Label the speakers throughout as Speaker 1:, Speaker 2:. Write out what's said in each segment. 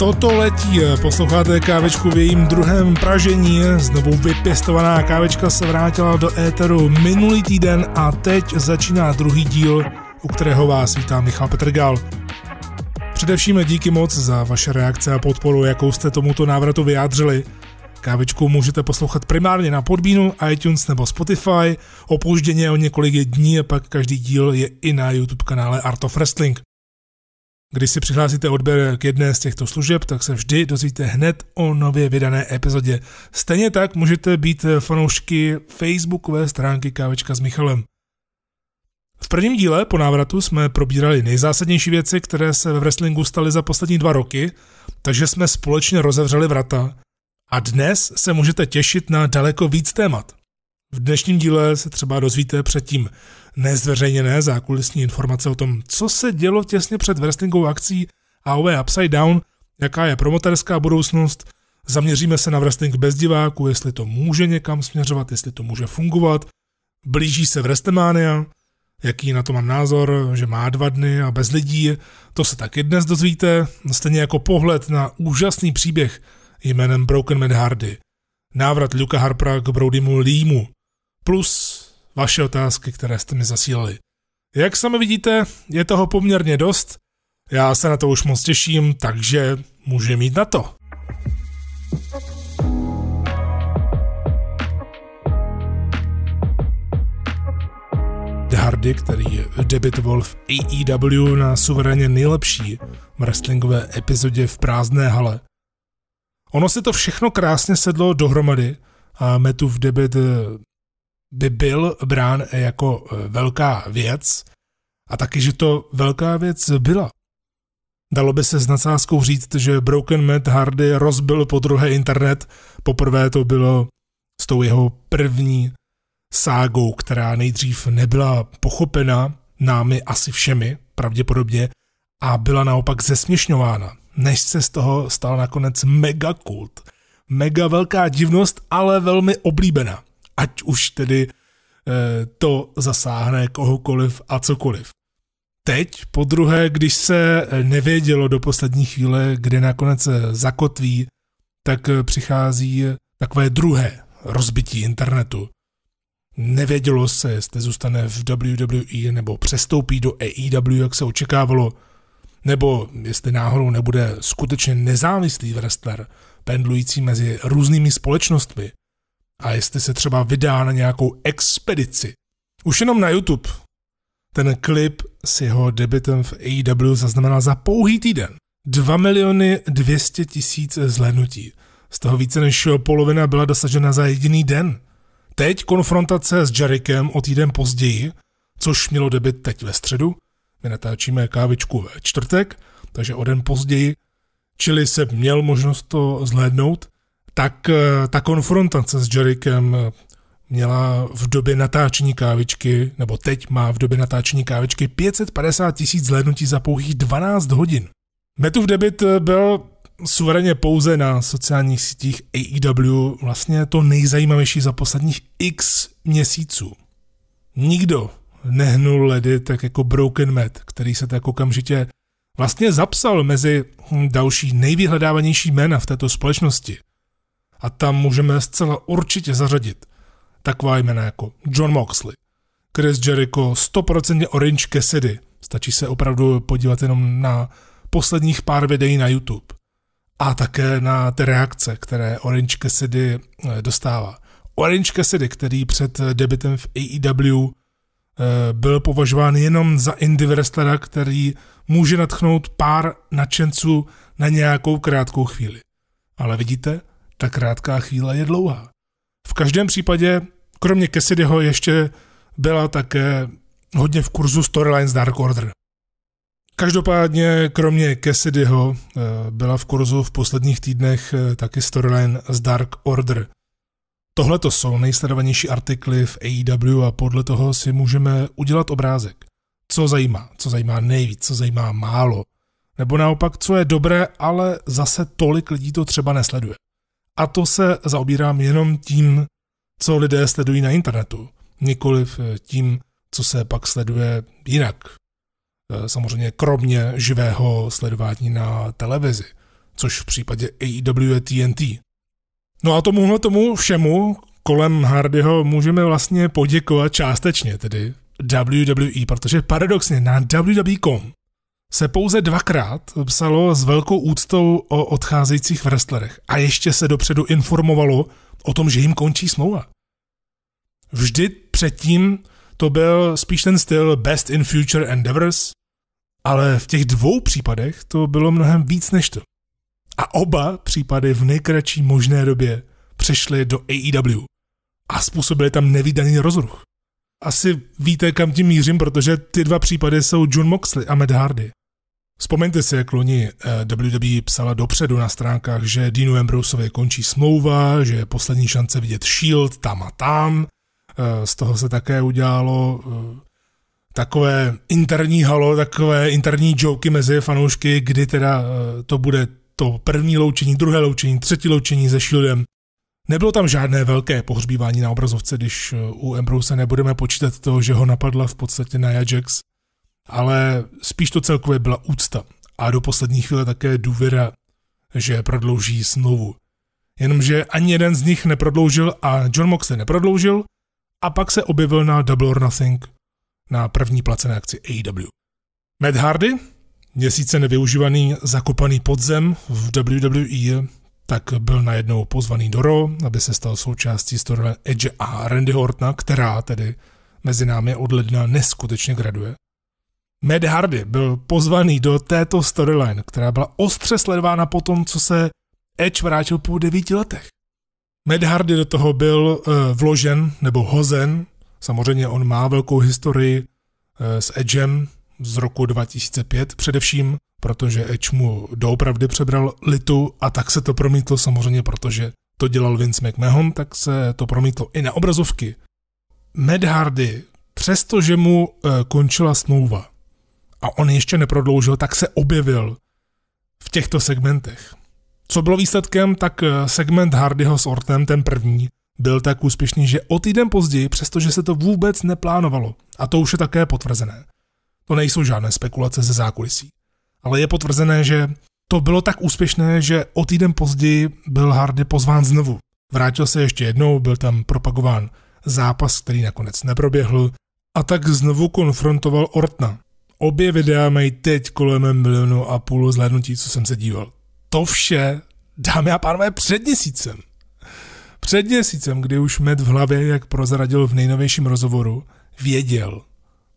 Speaker 1: Toto letí, posloucháte kávečku v jejím druhém pražení, znovu vypěstovaná kávečka se vrátila do éteru minulý týden a teď začíná druhý díl, u kterého vás vítá Michal Petrgal. Především díky moc za vaše reakce a podporu, jakou jste tomuto návratu vyjádřili. Kávečku můžete poslouchat primárně na Podbínu, iTunes nebo Spotify, opožděně o několik dní a pak každý díl je i na YouTube kanále Art of Wrestling. Když si přihlásíte odběr k jedné z těchto služeb, tak se vždy dozvíte hned o nově vydané epizodě. Stejně tak můžete být fanoušky facebookové stránky Kávečka s Michalem. V prvním díle po návratu jsme probírali nejzásadnější věci, které se ve wrestlingu staly za poslední dva roky, takže jsme společně rozevřeli vrata. A dnes se můžete těšit na daleko víc témat. V dnešním díle se třeba dozvíte předtím nezveřejněné zákulisní informace o tom, co se dělo těsně před wrestlingovou akcí AOV Upside Down, jaká je promoterská budoucnost, zaměříme se na wrestling bez diváků, jestli to může někam směřovat, jestli to může fungovat, blíží se WrestleMania, jaký na to mám názor, že má dva dny a bez lidí, to se taky dnes dozvíte, stejně jako pohled na úžasný příběh jménem Broken Matt Hardy, návrat Luka Harpera k Brodymu Leemu, plus vaše otázky, které jste mi zasílali. Jak sami vidíte, je toho poměrně dost, já se na to už moc těším, takže může mít na to. Hardy, který debitoval v AEW na suverénně nejlepší wrestlingové epizodě v prázdné hale. Ono si to všechno krásně sedlo dohromady a v debit by byl brán jako e, velká věc a taky, že to velká věc byla. Dalo by se s nadsázkou říct, že Broken Matt Hardy rozbil po druhé internet. Poprvé to bylo s tou jeho první ságou, která nejdřív nebyla pochopena námi asi všemi, pravděpodobně, a byla naopak zesměšňována, než se z toho stal nakonec mega kult. Mega velká divnost, ale velmi oblíbená ať už tedy eh, to zasáhne kohokoliv a cokoliv. Teď, po druhé, když se nevědělo do poslední chvíle, kde nakonec zakotví, tak přichází takové druhé rozbití internetu. Nevědělo se, jestli zůstane v WWE nebo přestoupí do AEW, jak se očekávalo, nebo jestli náhodou nebude skutečně nezávislý wrestler, pendlující mezi různými společnostmi, a jestli se třeba vydá na nějakou expedici. Už jenom na YouTube ten klip s jeho debitem v AEW zaznamenal za pouhý týden 2 miliony 200 tisíc zhlédnutí. Z toho více než polovina byla dosažena za jediný den. Teď konfrontace s Jerikem o týden později, což mělo debit teď ve středu, my natáčíme kávičku ve čtvrtek, takže o den později, čili se měl možnost to zhlédnout, tak eh, ta konfrontace s Jerikem eh, měla v době natáčení kávičky, nebo teď má v době natáčení kávičky 550 tisíc zhlédnutí za pouhých 12 hodin. Metův debit eh, byl suverénně pouze na sociálních sítích AEW vlastně to nejzajímavější za posledních x měsíců. Nikdo nehnul ledy tak jako Broken Matt, který se tak okamžitě vlastně zapsal mezi další nejvyhledávanější jména v této společnosti – a tam můžeme zcela určitě zařadit taková jména jako John Moxley, Chris Jericho, 100% Orange Cassidy, stačí se opravdu podívat jenom na posledních pár videí na YouTube a také na ty reakce, které Orange Cassidy eh, dostává. Orange Cassidy, který před debitem v AEW eh, byl považován jenom za indie wrestlera, který může natchnout pár nadšenců na nějakou krátkou chvíli. Ale vidíte, ta krátká chvíle je dlouhá. V každém případě, kromě Cassidyho, ještě byla také hodně v kurzu Storylines Dark Order. Každopádně, kromě Cassidyho, eh, byla v kurzu v posledních týdnech eh, taky storyline z Dark Order. Tohle to jsou nejsledovanější artikly v AEW a podle toho si můžeme udělat obrázek. Co zajímá, co zajímá nejvíc, co zajímá málo. Nebo naopak, co je dobré, ale zase tolik lidí to třeba nesleduje. A to se zaobírám jenom tím, co lidé sledují na internetu, nikoliv eh, tím, co se pak sleduje jinak. Eh, samozřejmě kromě živého sledování na televizi, což v případě AEW TNT. No a tomuhle tomu všemu kolem Hardyho můžeme vlastně poděkovat částečně, tedy WWE, protože paradoxně na WWE.com se pouze dvakrát psalo s velkou úctou o odcházejících wrestlerech a ještě se dopředu informovalo o tom, že jim končí smlouva. Vždy předtím to byl spíš ten styl Best in Future Endeavors, ale v těch dvou případech to bylo mnohem víc než to. A oba případy v nejkratší možné době přešly do AEW a způsobili tam nevýdaný rozruch. Asi víte, kam tím mířím, protože ty dva případy jsou John Moxley a Matt Hardy. Vzpomeňte si, jak loni eh, WWE psala dopředu na stránkách, že Deanu Ambroseovi končí smlouva, že je poslední šance vidět Shield tam a tam. Eh, z toho se také udělalo eh, takové interní halo, takové interní joky mezi fanoušky, kdy teda to bude to první loučení, druhé loučení, třetí loučení se Shieldem. Nebylo tam žádné velké pohřbívání na obrazovce, když u Ambrose nebudeme počítat to, že ho napadla v podstatě na Ajax ale spíš to celkově byla úcta a do poslední chvíle také důvěra, že prodlouží smlouvu. Jenomže ani jeden z nich neprodloužil a John Moxley neprodloužil a pak se objevil na Double or Nothing na první placené akci AEW. Matt Hardy, měsíce nevyužívaný zakopaný podzem v WWE, tak byl najednou pozvaný do Raw, aby se stal součástí storyline Edge a Randy Ortona, která tedy mezi námi od ledna neskutečně graduje. Matt Hardy byl pozvaný do této storyline, která byla ostře sledována po tom, co se Edge vrátil po devíti letech. Matt Hardy do toho byl uh, vložen nebo hozen. Samozřejmě on má velkou historii uh, s Edgem z roku 2005 především, protože Edge mu doopravdy přebral litu a tak se to promítlo samozřejmě, protože to dělal Vince McMahon, tak se to promítlo i na obrazovky. Matt Hardy, přestože mu uh, končila smlouva, a on ještě neprodloužil, tak se objevil v těchto segmentech. Co bylo výsledkem, tak eh, segment Hardyho s Ortem, ten první, byl tak úspěšný, že o týden později, přestože se to vůbec neplánovalo, a to už je také potvrzené. To nejsou žádné spekulace ze zákulisí. Ale je potvrzené, že to bylo tak úspěšné, že o týden později byl Hardy pozván znovu. Vrátil se ještě jednou, byl tam propagován zápas, který nakonec neproběhl, a tak znovu konfrontoval Ortna, Obě videa mají teď kolem milionu a půl zhlédnutí, co jsem se díval. To vše, dámy a pánové, před měsícem. Před měsícem, kdy už Med v hlavě, jak prozradil v nejnovějším rozhovoru, věděl,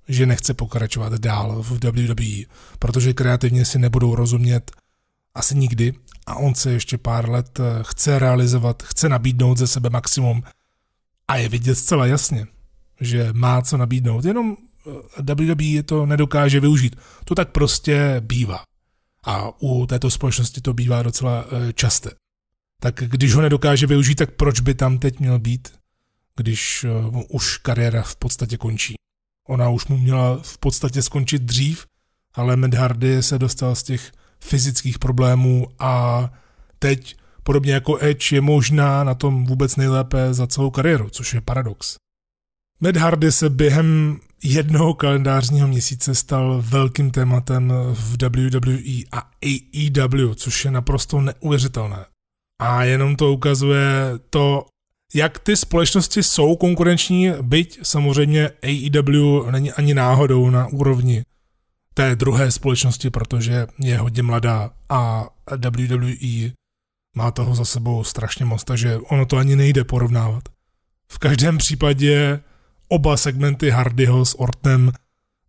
Speaker 1: že nechce pokračovat dál v WWE, protože kreativně si nebudou rozumět asi nikdy a on se ještě pár let eh, chce realizovat, chce nabídnout ze sebe maximum a je vidět zcela jasně, že má co nabídnout, jenom WWE to nedokáže využít. To tak prostě bývá. A u této společnosti to bývá docela e, časté. Tak když ho nedokáže využít, tak proč by tam teď měl být, když uh, už kariéra v podstatě končí. Ona už mu měla v podstatě skončit dřív, ale Matt Hardy se dostal z těch fyzických problémů a teď, podobně jako Edge, je možná na tom vůbec nejlépe za celou kariéru, což je paradox. Matt Hardy se během jednoho kalendářního měsíce stal velkým tématem v WWE a AEW, což je naprosto neuvěřitelné. A jenom to ukazuje to, jak ty společnosti jsou konkurenční, byť samozřejmě AEW není ani náhodou na úrovni té druhé společnosti, protože je hodně mladá a WWE má toho za sebou strašně moc, takže ono to ani nejde porovnávat. V každém případě oba segmenty Hardyho s Ortem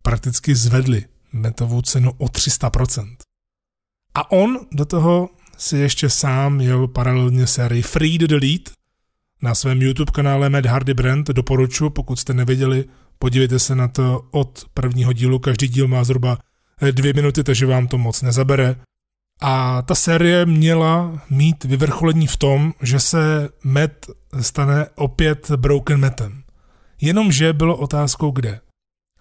Speaker 1: prakticky zvedly metovou cenu o 300%. A on do toho si ještě sám jel paralelně sérii Free the Delete na svém YouTube kanále Mad Hardy Brand. Doporučuji, pokud jste nevěděli, podívejte se na to od prvního dílu. Každý díl má zhruba dvě minuty, takže vám to moc nezabere. A ta série měla mít vyvrcholení v tom, že se Matt stane opět Broken Mattem. Jenomže bylo otázkou kde.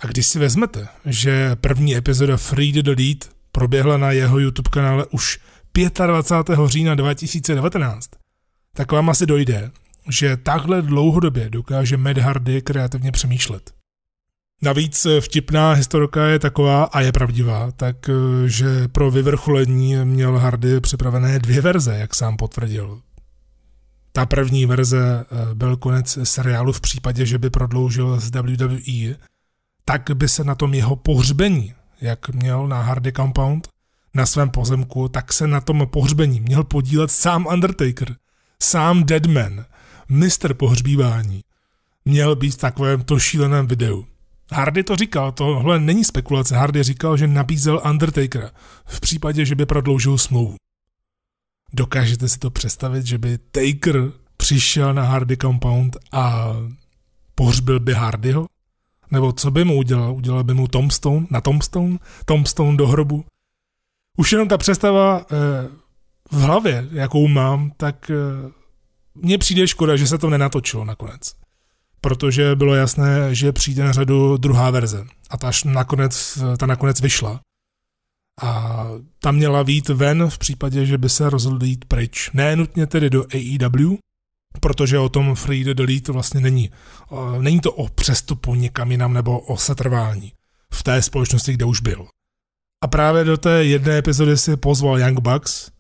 Speaker 1: A když si vezmete, že první epizoda Free the Delete proběhla na jeho YouTube kanále už 25. října 2019, tak vám asi dojde, že takhle dlouhodobě dokáže Matt Hardy kreativně přemýšlet. Navíc vtipná historka je taková, a je pravdivá, tak že pro vyvrcholení měl Hardy připravené dvě verze, jak sám potvrdil. Ta první verze byl konec seriálu v případě, že by prodloužil z WWE, tak by se na tom jeho pohřbení, jak měl na Hardy Compound, na svém pozemku, tak se na tom pohřbení měl podílet sám Undertaker, sám Deadman, mistr pohřbívání. Měl být v takovém to šíleném videu. Hardy to říkal, tohle není spekulace. Hardy říkal, že nabízel Undertaker v případě, že by prodloužil smlouvu. Dokážete si to představit, že by Taker přišel na Hardy Compound a pohřbil by Hardyho? Nebo co by mu udělal? Udělal by mu Tombstone na Tombstone? Tombstone do hrobu? Už jenom ta představa eh, v hlavě, jakou mám, tak eh, mně přijde škoda, že se to nenatočilo nakonec. Protože bylo jasné, že přijde na řadu druhá verze. A ta nakonec, ta nakonec vyšla. A ta měla vít ven v případě, že by se rozhodl jít pryč. Ne nutně tedy do AEW, protože o tom Free the Delete vlastně není. Není to o přestupu někam jinam nebo o setrvání v té společnosti, kde už byl. A právě do té jedné epizody si pozval Young Bucks,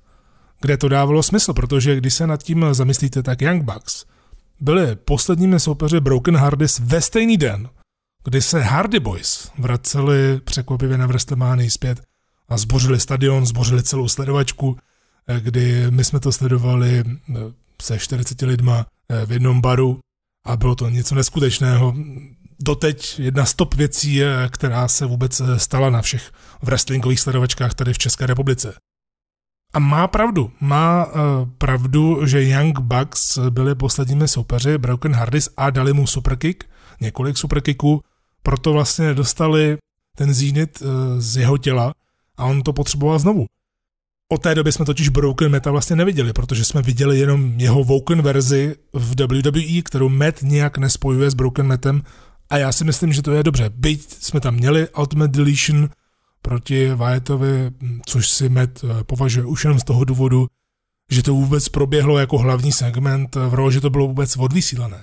Speaker 1: kde to dávalo smysl, protože když se nad tím zamyslíte, tak Young Bucks byli posledními soupeři Broken Hardys ve stejný den, kdy se Hardy Boys vraceli překvapivě na WrestleMania zpět a zbořili stadion, zbořili celou sledovačku, kdy my jsme to sledovali se 40 lidma v jednom baru a bylo to něco neskutečného doteď jedna z top věcí, která se vůbec eh, stala na všech wrestlingových sledovačkách tady v České republice. A má pravdu, má pravdu, že Young Bucks byli posledními soupeři Broken Hardys a dali mu superkick, několik superkicků, proto vlastně dostali ten zínit z jeho těla a on to potřeboval znovu. Od té doby jsme totiž Broken Meta vlastně neviděli, protože jsme viděli jenom jeho Woken verzi v WWE, kterou Met nějak nespojuje s Broken Metem a já si myslím, že to je dobře. Byť jsme tam měli Ultimate Deletion proti Wyattovi, což si Matt eh, považuje už jenom z toho důvodu, že to vůbec proběhlo jako hlavní segment v roli, že to bylo vůbec odvysílané.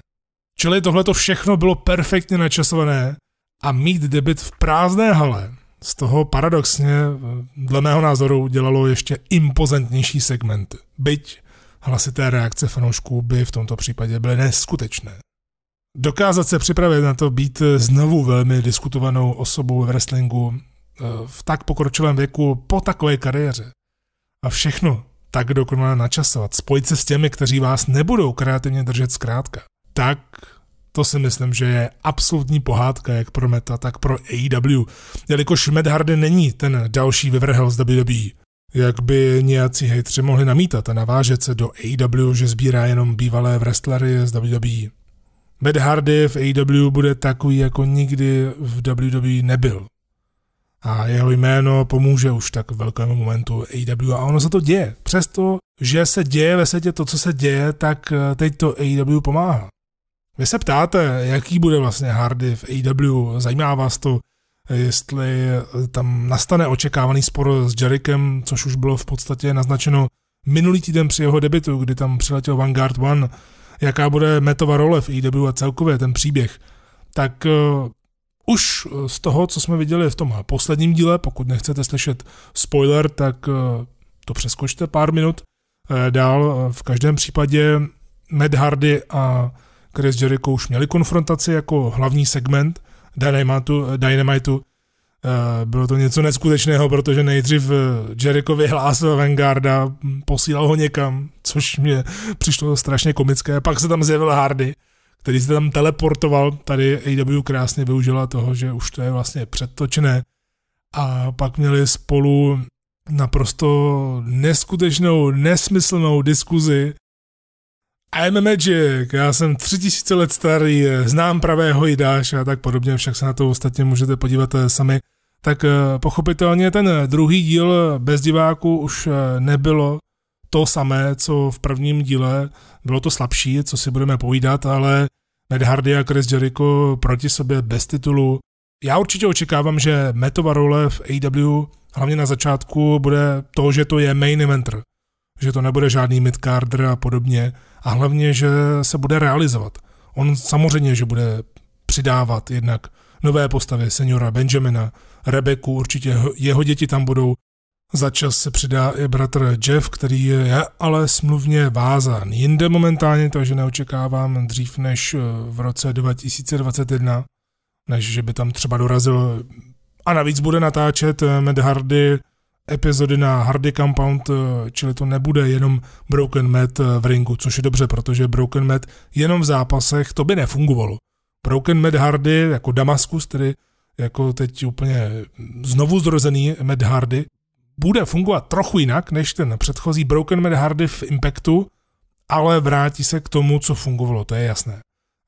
Speaker 1: Čili tohle to všechno bylo perfektně načasované a mít debit v prázdné hale z toho paradoxně, eh, dle mého názoru, dělalo ještě impozantnější segment. Byť hlasité reakce fanoušků by v tomto případě byly neskutečné. Dokázat se připravit na to být znovu velmi diskutovanou osobou v wrestlingu eh, v tak pokročilém věku po takové kariéře a všechno tak dokonale načasovat, spojit se s těmi, kteří vás nebudou kreativně držet zkrátka, tak to si myslím, že je absolutní pohádka jak pro Meta, tak pro AEW, jelikož Matt Hardy není ten další vyvrhel z WWE. Jak by nějací hejtři mohli namítat a navážet se do AEW, že sbírá jenom bývalé wrestlery z WWE. Matt Hardy v AEW bude takový, jako nikdy v WWE nebyl. A jeho jméno pomůže už tak velkému momentu AEW a ono se to děje. Přesto, že se děje ve světě to, co se děje, tak eh, teď to AEW pomáhá. Vy se ptáte, jaký bude vlastně Hardy v AEW, zajímá vás to, jestli tam nastane očekávaný spor s Jerickem, což už bylo v podstatě naznačeno minulý týden při jeho debitu, kdy tam přiletěl Vanguard One. Jaká bude metová role v EW a celkově ten příběh, tak uh, už z toho, co jsme viděli v tom posledním díle, pokud nechcete slyšet spoiler, tak uh, to přeskočte pár minut. Uh, dál. V každém případě Matt Hardy a Chris Jericho už měli konfrontaci jako hlavní segment Dynamitu, Dynamitu Eh, bylo to něco neskutečného, protože nejdřív eh, Jericho vyhlásil Vanguarda, posílal ho někam, což mě přišlo strašně komické. Pak se tam zjevil Hardy, který se tam teleportoval. Tady AW krásně využila toho, že už to je vlastně předtočené. A pak měli spolu naprosto neskutečnou, nesmyslnou diskuzi. I'm Magic, já jsem tři tisíce let starý, znám pravého Jidáš a tak podobně, však se na to ostatně můžete podívat eh, sami tak eh, pochopitelně ten druhý díl bez diváků už eh, nebylo to samé, co v prvním díle. Bylo to slabší, co si budeme povídat, ale Matt Hardy a Chris Jericho proti sobě bez titulu. Já určitě očekávám, že Metova role v AEW hlavně na začátku bude to, že to je main eventer, že to nebude žádný midcarder a podobně a hlavně, že se bude realizovat. On samozřejmě, že bude přidávat jednak nové postavy, seniora Benjamina, Rebeku, určitě jeho děti tam budou. Za čas se přidá i bratr Jeff, který je ale smluvně vázán jinde momentálně, takže neočekávám dřív než v roce 2021, než že by tam třeba dorazil a navíc bude natáčet Matt Hardy epizody na Hardy Compound, čili to nebude jenom Broken Matt v ringu, což je dobře, protože Broken Matt jenom v zápasech to by nefungovalo. Broken Matt Hardy jako Damaskus, tedy jako teď úplně znovu zrozený Matt Hardy, bude fungovat trochu jinak než ten předchozí Broken Matt Hardy v Impactu, ale vrátí se k tomu, co fungovalo, to je jasné.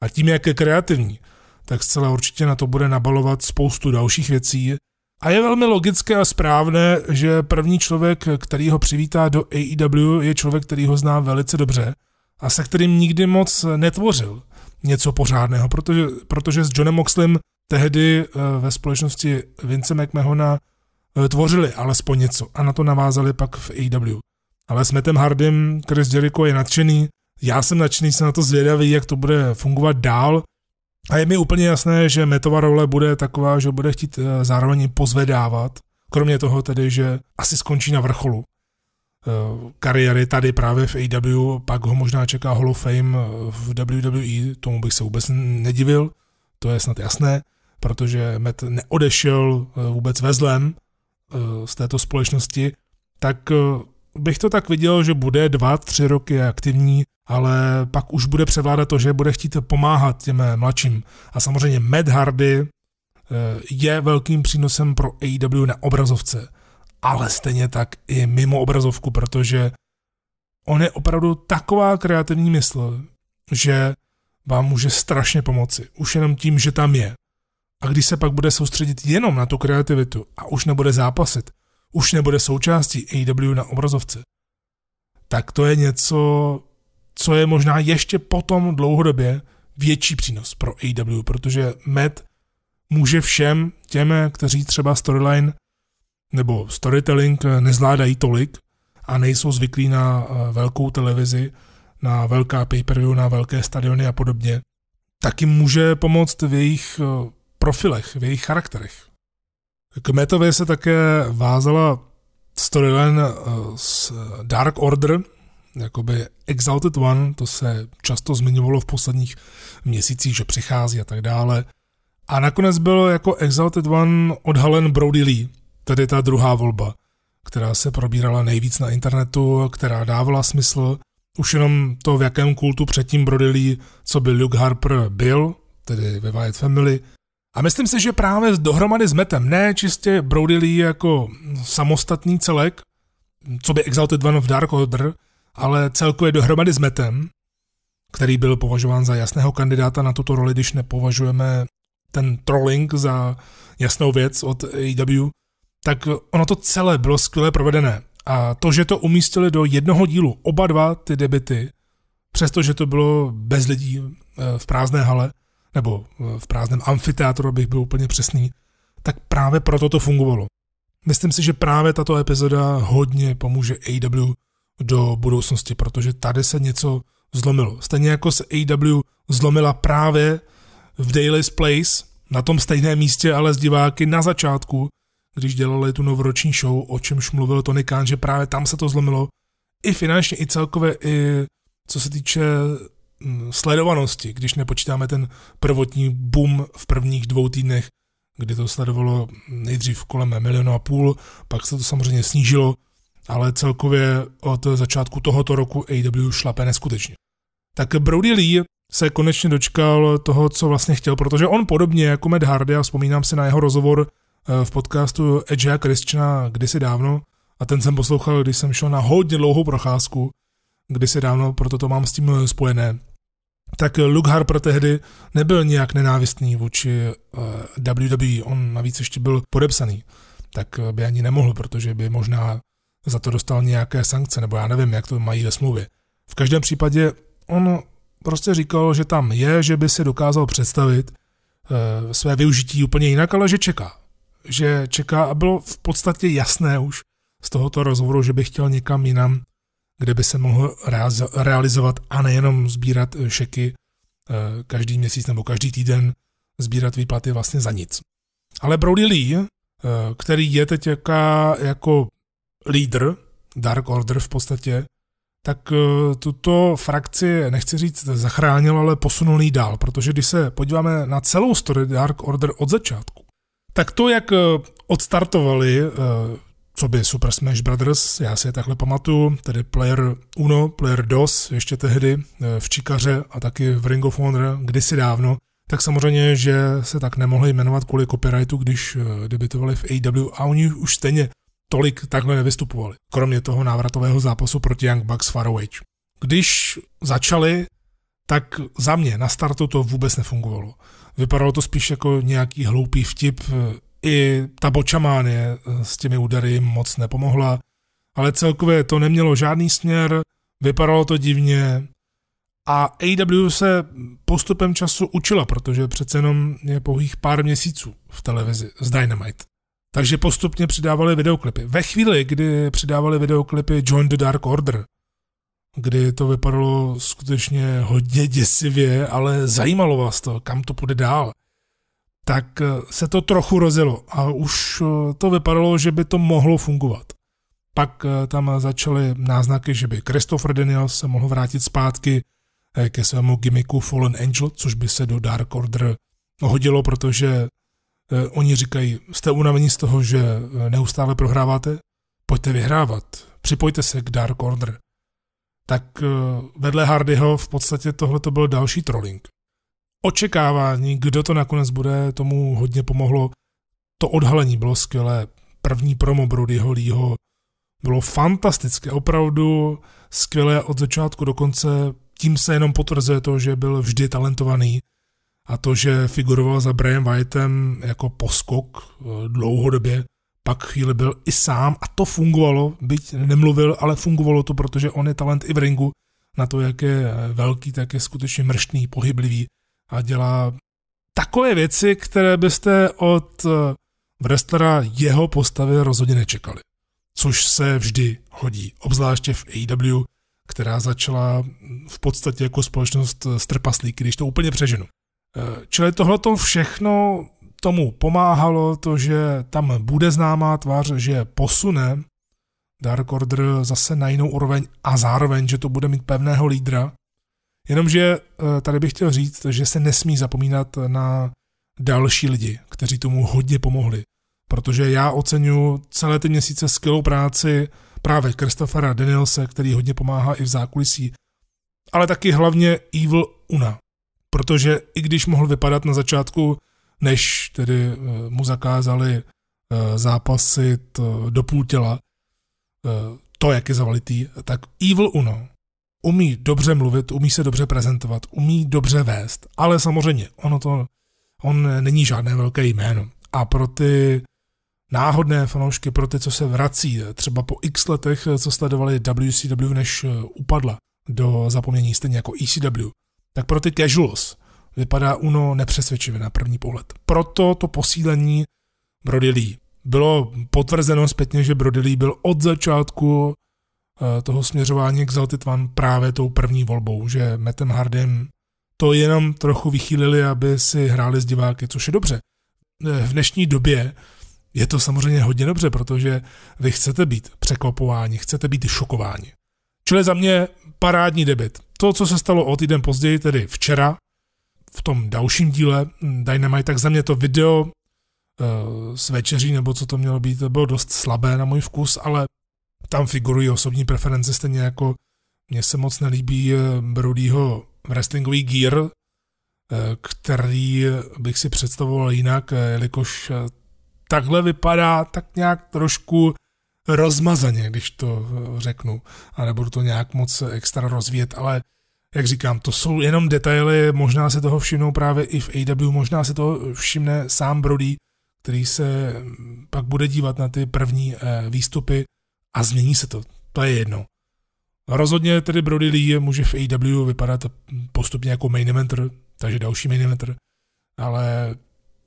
Speaker 1: A tím, jak je kreativní, tak zcela určitě na to bude nabalovat spoustu dalších věcí. A je velmi logické a správné, že první člověk, který ho přivítá do AEW, je člověk, který ho zná velice dobře a se kterým nikdy moc netvořil něco pořádného, protože, protože s Johnem Moxlem tehdy eh, ve společnosti Vince McMahona eh, tvořili alespoň něco a na to navázali pak v AEW. Ale s Mattem Hardym Chris Jericho je nadšený, já jsem nadšený, jsem na to zvědavý, jak to bude fungovat dál a je mi úplně jasné, že Metova role bude taková, že bude chtít eh, zároveň pozvedávat, kromě toho tedy, že asi skončí na vrcholu kariéry tady právě v AW, pak ho možná čeká Hall of Fame v WWE, tomu bych se vůbec nedivil, to je snad jasné protože Matt neodešel eh, vůbec ve zlem eh, z této společnosti, tak eh, bych to tak viděl, že bude dva, tři roky aktivní, ale pak už bude převládat to, že bude chtít pomáhat těm mladším. A samozřejmě Matt Hardy je velkým přínosem pro AEW na obrazovce, ale stejně tak i mimo obrazovku, protože on je opravdu taková kreativní mysl, že vám může strašně pomoci. Už jenom tím, že tam je. A když se pak bude soustředit jenom na tu kreativitu a už nebude zápasit, už nebude součástí AW na obrazovce, tak to je něco, co je možná ještě potom dlouhodobě větší přínos pro AW, protože Matt může všem těm, kteří třeba storyline nebo storytelling nezvládají tolik a nejsou zvyklí na eh, velkou televizi, na velká pay-per-view, na velké stadiony a podobně, tak jim může pomoct v jejich eh, profilech, v jejich charakterech. K Metově se také vázala storyline eh, z Dark Order, jakoby Exalted One, to se často zmiňovalo v posledních měsících, že přichází a tak dále. A nakonec byl jako Exalted One odhalen Brody Lee, tedy ta druhá volba, která se probírala nejvíc na internetu, která dávala smysl. Už jenom to, v jakém kultu předtím Brody Lee, co by Luke Harper byl, tedy ve Wyatt Family, a myslím si, že právě dohromady s Metem, ne čistě Brody Lee jako samostatný celek, co by Exalted One of Dark Order, ale celkově dohromady s Metem, který byl považován za jasného kandidáta na tuto roli, když nepovažujeme ten trolling za jasnou věc od AEW, tak ono to celé bylo skvěle provedené. A to, že to umístili do jednoho dílu, oba dva ty debity, přestože to bylo bez lidí eh, v prázdné hale, nebo v prázdném amfiteátru, abych byl úplně přesný, tak právě proto to fungovalo. Myslím si, že právě tato epizoda hodně pomůže AW do budoucnosti, protože tady se něco zlomilo. Stejně jako se AW zlomila právě v Daily's Place, na tom stejném místě, ale s diváky na začátku, když dělali tu novoroční show, o čemž mluvil Tony Khan, že právě tam se to zlomilo. I finančně, i celkově, i co se týče Mm, sledovanosti, když nepočítáme ten prvotní boom v prvních dvou týdnech, kdy to sledovalo nejdřív kolem milionu a půl, pak se to samozřejmě snížilo, ale celkově od začátku tohoto roku AW šlape neskutečně. Tak Brody Lee se konečně dočkal toho, co vlastně chtěl, protože on podobně jako Matt Hardy, a vzpomínám si na jeho rozhovor eh, v podcastu Edge a Christiana kdysi dávno, a ten jsem poslouchal, když jsem šel na hodně dlouhou procházku, kdysi dávno, proto to mám s tím spojené. Tak Luke Harper tehdy nebyl nějak nenávistný vůči uh, WWE, on navíc ještě byl podepsaný, tak by ani nemohl, protože by možná za to dostal nějaké sankce, nebo já nevím, jak to mají ve smlouvě. V každém případě on prostě říkal, že tam je, že by si dokázal představit uh, své využití úplně jinak, ale že čeká. Že čeká a bylo v podstatě jasné už z tohoto rozhovoru, že by chtěl někam jinam kde by se mohl realizovat a nejenom sbírat eh, šeky eh, každý měsíc nebo každý týden sbírat výplaty vlastně za nic. Ale Brody Lee, který je teď jaká, jako lídr Dark Order v podstatě, tak eh, tuto frakci, nechci říct zachránil, ale posunul jí dál, protože když se podíváme na celou story Dark Order od začátku, tak to, jak eh, odstartovali co by Super Smash Brothers, já si je takhle pamatuju, tedy Player Uno, Player DOS, ještě tehdy v Čikaře a taky v Ring of Honor kdysi dávno, tak samozřejmě, že se tak nemohli jmenovat kvůli copyrightu, když eh, debitovali v AW a oni už stejně tolik takhle nevystupovali, kromě toho návratového zápasu proti Young Bucks Farawage. Když začali, tak za mě na startu to vůbec nefungovalo. Vypadalo to spíš jako nějaký hloupý vtip, i ta bočamánie eh, s těmi údery moc nepomohla, ale celkově to nemělo žádný směr, vypadalo to divně, a AW se postupem času učila, protože přece jenom je pouhých pár měsíců v televizi z Dynamite. Takže postupně přidávali videoklipy. Ve chvíli, kdy přidávali videoklipy Join the Dark Order, kdy to vypadalo skutečně hodně děsivě, ale zajímalo vás to, kam to půjde dál, tak se to trochu rozjelo a už to vypadalo, že by to mohlo fungovat. Pak tam začaly náznaky, že by Christopher Daniels se mohl vrátit zpátky Eh, ke svému gimmicku Fallen Angel, což by se do Dark Order hodilo, protože eh, oni říkají, jste unavení z toho, že eh, neustále prohráváte, pojďte vyhrávat, připojte se k Dark Order. Tak vedle Hardyho v podstatě tohle to byl další trolling. Očekávání, kdo to nakonec bude, tomu hodně pomohlo. To odhalení bylo skvělé. První promo Brodyho Leeho bylo fantastické, opravdu skvělé od začátku do konce tím se jenom potvrzuje to, že byl vždy talentovaný a to, že figuroval za Brian Whiteem jako poskok eh, dlouhodobě, pak chvíli byl i sám a to fungovalo, byť nemluvil, ale fungovalo to, protože on je talent i v ringu na to, jak je eh, velký, tak je skutečně mrštný, pohyblivý a dělá takové věci, které byste od eh, wrestlera jeho postavy rozhodně nečekali. Což se vždy hodí, obzvláště v AEW, která začala v podstatě jako společnost s trpaslíky, když to úplně přeženu. Eh, čili tohle všechno tomu pomáhalo to, že tam bude známá tvář, že posune Dark Order zase na jinou úroveň a zároveň, že to bude mít pevného lídra. Jenomže eh, tady bych chtěl říct, že se nesmí zapomínat na další lidi, kteří tomu hodně pomohli. Protože já oceňuji celé ty měsíce skvělou práci právě Christophera Danielse, který hodně pomáhá i v zákulisí, ale taky hlavně Evil Una, protože i když mohl vypadat na začátku, než tedy eh, mu zakázali eh, zápasit eh, do půl těla, to, jak je zavalitý, tak Evil Uno umí dobře mluvit, umí se dobře prezentovat, umí dobře vést, ale samozřejmě ono to, on není žádné velké jméno. A pro ty náhodné fanoušky pro ty, co se vrací třeba po x letech, co sledovali WCW, než eh, upadla do zapomnění, stejně jako ECW, tak pro ty casuals vypadá Uno nepřesvědčivě na první pohled. Proto to posílení Brody Lee. Bylo potvrzeno zpětně, že Brody Lee byl od začátku eh, toho směřování k Zeltit One právě tou první volbou, že Mattem Hardem to jenom trochu vychýlili, aby si hráli s diváky, což je dobře. Eh, v dnešní době je to samozřejmě hodně dobře, protože vy chcete být překvapováni, chcete být šokováni. Čili za mě parádní debit. To, co se stalo o týden později, tedy včera, v tom dalším díle Dynamite, tak za mě to video s večeří, nebo co to mělo být, to bylo dost slabé na můj vkus, ale tam figurují osobní preference, stejně jako mně se moc nelíbí eh, Brodyho wrestlingový gear, eh, který bych si představoval jinak, jelikož takhle vypadá tak nějak trošku rozmazaně, když to eh, řeknu. A nebudu to nějak moc extra rozvíjet, ale jak říkám, to jsou jenom detaily, možná se toho všimnou právě i v AW, možná se toho všimne sám Brody, který se mm, pak bude dívat na ty první eh, výstupy a změní se to. To je jedno. Rozhodně tedy Brody Lee může v AW vypadat postupně jako main eventer, takže další main eventer, ale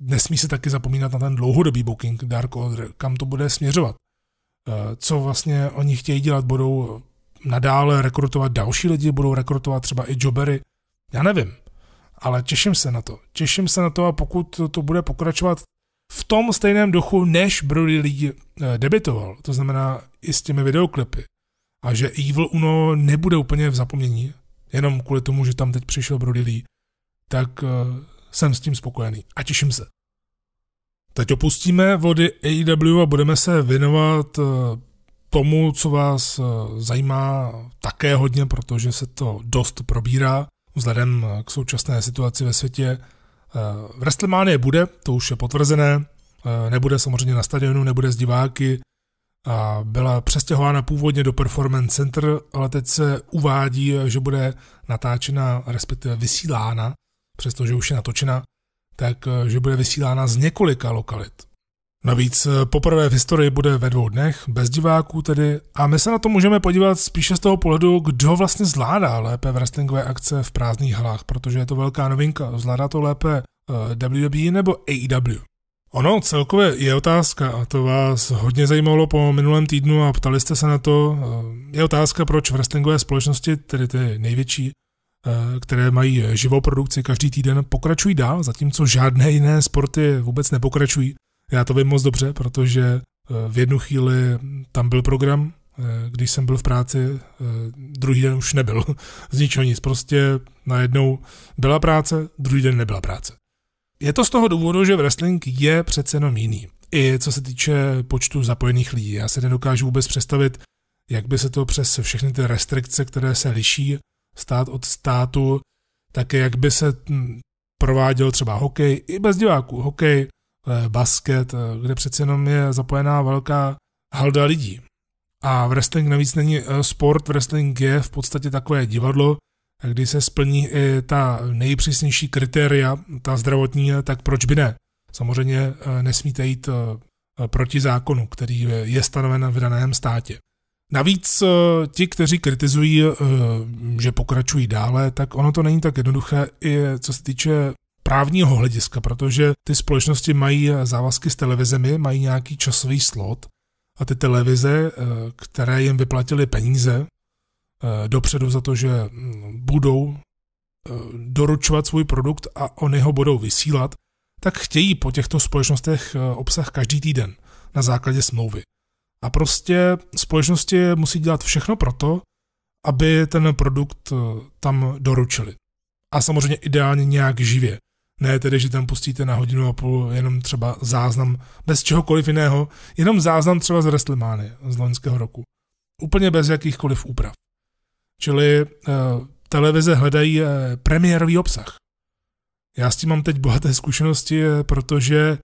Speaker 1: nesmí se taky zapomínat na ten dlouhodobý booking Dark Order, kam to bude směřovat. Eh, co vlastně oni chtějí dělat, budou nadále rekrutovat další lidi, budou rekrutovat třeba i jobbery, já nevím. Ale těším se na to. Těším se na to a pokud to bude pokračovat v tom stejném duchu, než Brody Lee eh, debitoval, to znamená i s těmi videoklipy, a že Evil Uno nebude úplně v zapomnění, jenom kvůli tomu, že tam teď přišel Brody Lee, tak uh, jsem s tím spokojený a těším se. Teď opustíme vody AEW a budeme se věnovat uh, tomu, co vás uh, zajímá také hodně, protože se to dost probírá vzhledem k současné situaci ve světě. Uh, WrestleMania bude, to už je potvrzené, nebude samozřejmě na stadionu, nebude z diváky, a byla přestěhována původně do Performance Center, ale teď se uvádí, že bude natáčena, respektive vysílána, přestože už je natočena, tak že bude vysílána z několika lokalit. Navíc poprvé v historii bude ve dvou dnech, bez diváků tedy, a my se na to můžeme podívat spíše z toho pohledu, kdo vlastně zvládá lépe wrestlingové akce v prázdných halách, protože je to velká novinka. Zvládá to lépe eh, WWE nebo AEW. Ono celkově je otázka, a to vás hodně zajímalo po minulém týdnu a ptali jste se na to, je otázka, proč wrestlingové společnosti, tedy ty největší, eh, které mají živou produkci každý týden, pokračují dál, zatímco žádné jiné sporty vůbec nepokračují. Já to vím moc dobře, protože eh, v jednu chvíli tam byl program, eh, když jsem byl v práci, druhý den už nebyl. Z ničeho nic, prostě najednou byla práce, druhý den nebyla práce. Je to z toho důvodu, že wrestling je přece jenom jiný. I co se týče počtu zapojených lidí. Já se nedokážu vůbec představit, jak by se to přes všechny ty restrikce, které se liší stát od státu, také jak by se hm, prováděl třeba hokej i bez diváků. Hokej, eh, basket, eh, kde přece jenom je zapojená velká halda lidí. A wrestling navíc není eh, sport, wrestling je v podstatě takové divadlo, kdy se splní i ta nejpřísnější kritéria, ta zdravotní, tak proč by ne? Samozřejmě nesmíte jít proti zákonu, který je stanoven v daném státě. Navíc eh, ti, kteří kritizují, že pokračují dále, tak ono to není tak jednoduché i co se týče právního hlediska, protože ty společnosti mají závazky s televizemi, mají nějaký časový slot a ty televize, které jim vyplatily peníze, Eh, dopředu za to, že mm, budou eh, doručovat svůj produkt a oni ho budou vysílat, tak chtějí po těchto společnostech eh, obsah každý týden na základě smlouvy. A prostě společnosti musí dělat všechno proto, aby ten produkt tam doručili. A samozřejmě ideálně nějak živě. Ne tedy, že tam pustíte na hodinu a půl jenom třeba záznam bez čehokoliv jiného, jenom záznam třeba z Wrestlemany z loňského roku. Úplně bez jakýchkoliv úprav. Čili uh, televize hledají uh, premiérový obsah. Já s tím mám teď bohaté zkušenosti, uh, protože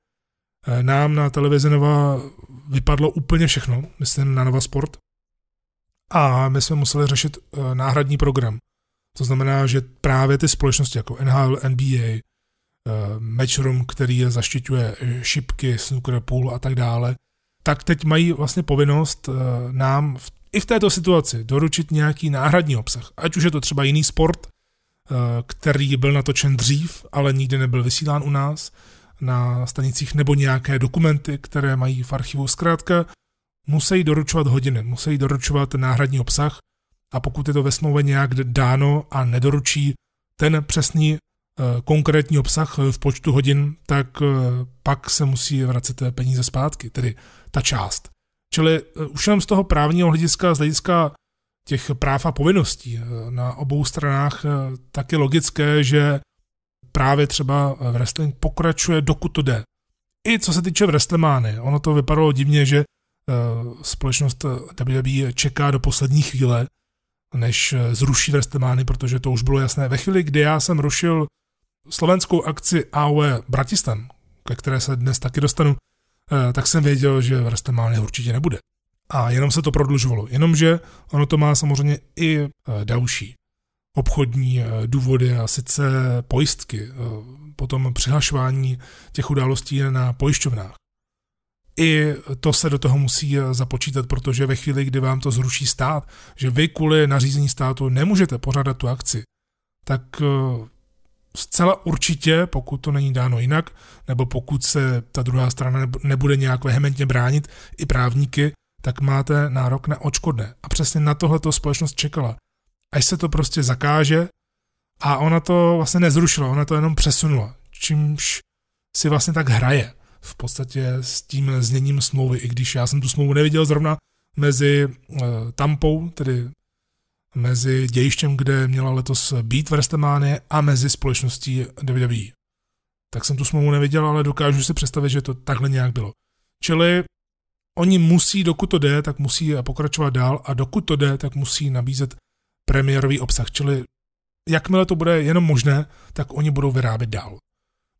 Speaker 1: nám na televizi Nova vypadlo úplně všechno, myslím na Nova Sport. A my jsme museli řešit uh, náhradní program. To znamená, že právě ty společnosti jako NHL, NBA, uh, Matchroom, který zaštiťuje šipky, snooker pool a tak dále, tak teď mají vlastně povinnost nám v i v této situaci doručit nějaký náhradní obsah, ať už je to třeba jiný sport, eh, který byl natočen dřív, ale nikdy nebyl vysílán u nás na stanicích, nebo nějaké dokumenty, které mají v archivu. Zkrátka, musí doručovat hodiny, musí doručovat náhradní obsah a pokud je to ve smlouvě nějak dáno a nedoručí ten přesný eh, konkrétní obsah v počtu hodin, tak eh, pak se musí vracet peníze zpátky, tedy ta část. Čili eh, už jenom z toho právního hlediska, z hlediska těch práv a povinností eh, na obou stranách, eh, tak je logické, že právě třeba wrestling pokračuje, dokud to jde. I co se týče wrestlemány, ono to vypadalo divně, že společnost WWE čeká do poslední chvíle, než zruší wrestlemány, protože to už bylo jasné. Ve chvíli, kdy já jsem rušil slovenskou akci AOE Bratistan, ke které se dnes taky dostanu, Eh, tak jsem věděl, že WrestleMania určitě nebude. A jenom se to prodlužovalo. Jenomže ono to má samozřejmě i eh, další obchodní eh, důvody a sice pojistky, potom přihlašování těch událostí na pojišťovnách. I to se do toho musí započítat, protože ve chvíli, kdy vám to zruší stát, že vy kvůli nařízení státu nemůžete pořádat tu akci, tak zcela určitě, pokud to není dáno jinak, nebo pokud se ta druhá strana nebude nějak vehementně bránit, i právníky, tak máte nárok na očkodné. A přesně na tohle to společnost čekala. Až se to prostě zakáže A ona to vlastně nezrušila, ona to jenom přesunula, čímž si vlastně tak hraje v podstatě s tím zněním smlouvy, i když já jsem tu smlouvu neviděl zrovna mezi uh, Tampou, tedy mezi dějištěm, kde měla letos být WrestleMania a mezi společností WWE. Tak jsem tu smlouvu neviděl, ale dokážu si představit, že to takhle nějak bylo. Čili oni musí, dokud to jde, tak musí pokračovat dál a dokud to jde, tak musí nabízet premiérový obsah. Čili jakmile to bude jenom možné, tak oni budou vyrábět dál.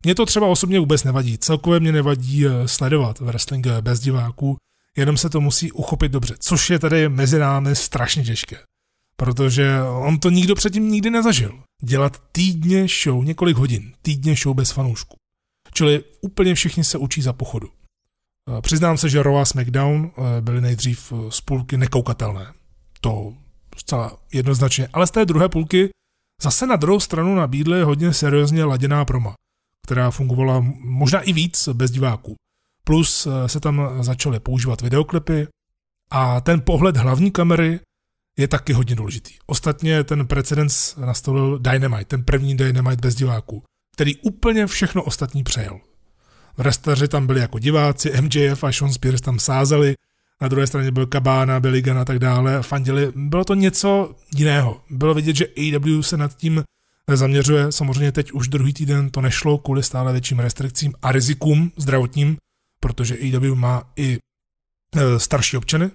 Speaker 1: Mně to třeba osobně vůbec nevadí. Celkově mě nevadí eh, sledovat wrestling eh, bez diváků, jenom se to musí uchopit dobře, což je tady mezi námi strašně těžké. Protože on to nikdo předtím nikdy nezažil. Dělat týdně show, několik hodin, týdně show bez fanoušků. Čili úplně všichni se učí za pochodu. Eh, přiznám se, že Raw a SmackDown byly nejdřív z půlky nekoukatelné. To zcela jednoznačně. Ale z té druhé půlky zase na druhou stranu nabídly hodně seriózně laděná proma která fungovala možná i víc bez diváků. Plus eh, se tam začaly používat videoklipy a ten pohled hlavní kamery je taky hodně důležitý. Ostatně ten precedens nastolil Dynamite, ten první Dynamite bez diváků, který úplně všechno ostatní přejel. V restaři tam byli jako diváci, MJF a Sean Spears tam sázeli, na druhé straně byl Kabána, Billy Gunn a tak dále, fandili. Bylo to něco jiného. Bylo vidět, že AW se nad tím zaměřuje. Samozřejmě teď už druhý týden to nešlo kvůli stále větším restrikcím a rizikům zdravotním, protože AEW má i e, starší občany.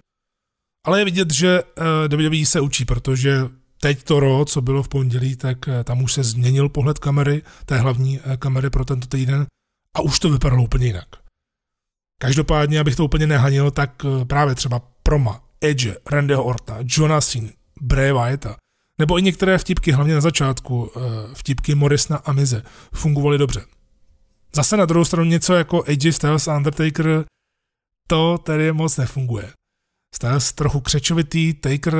Speaker 1: Ale je vidět, že WWE se učí, protože teď to RO, co bylo v pondělí, tak e, tam už se změnil pohled kamery, té hlavní e, kamery pro tento týden a už to vypadalo úplně jinak. Každopádně, abych to úplně nehanil, tak právě třeba Proma, Edge, Randyho Orta, Jonasin, Bray Wyatta, nebo i některé vtipky, hlavně na začátku, eh, vtipky Morrisna a Mize, fungovaly dobře. Zase na druhou stranu něco jako AJ Styles a Undertaker, to tedy moc nefunguje. Styles trochu křečovitý, Taker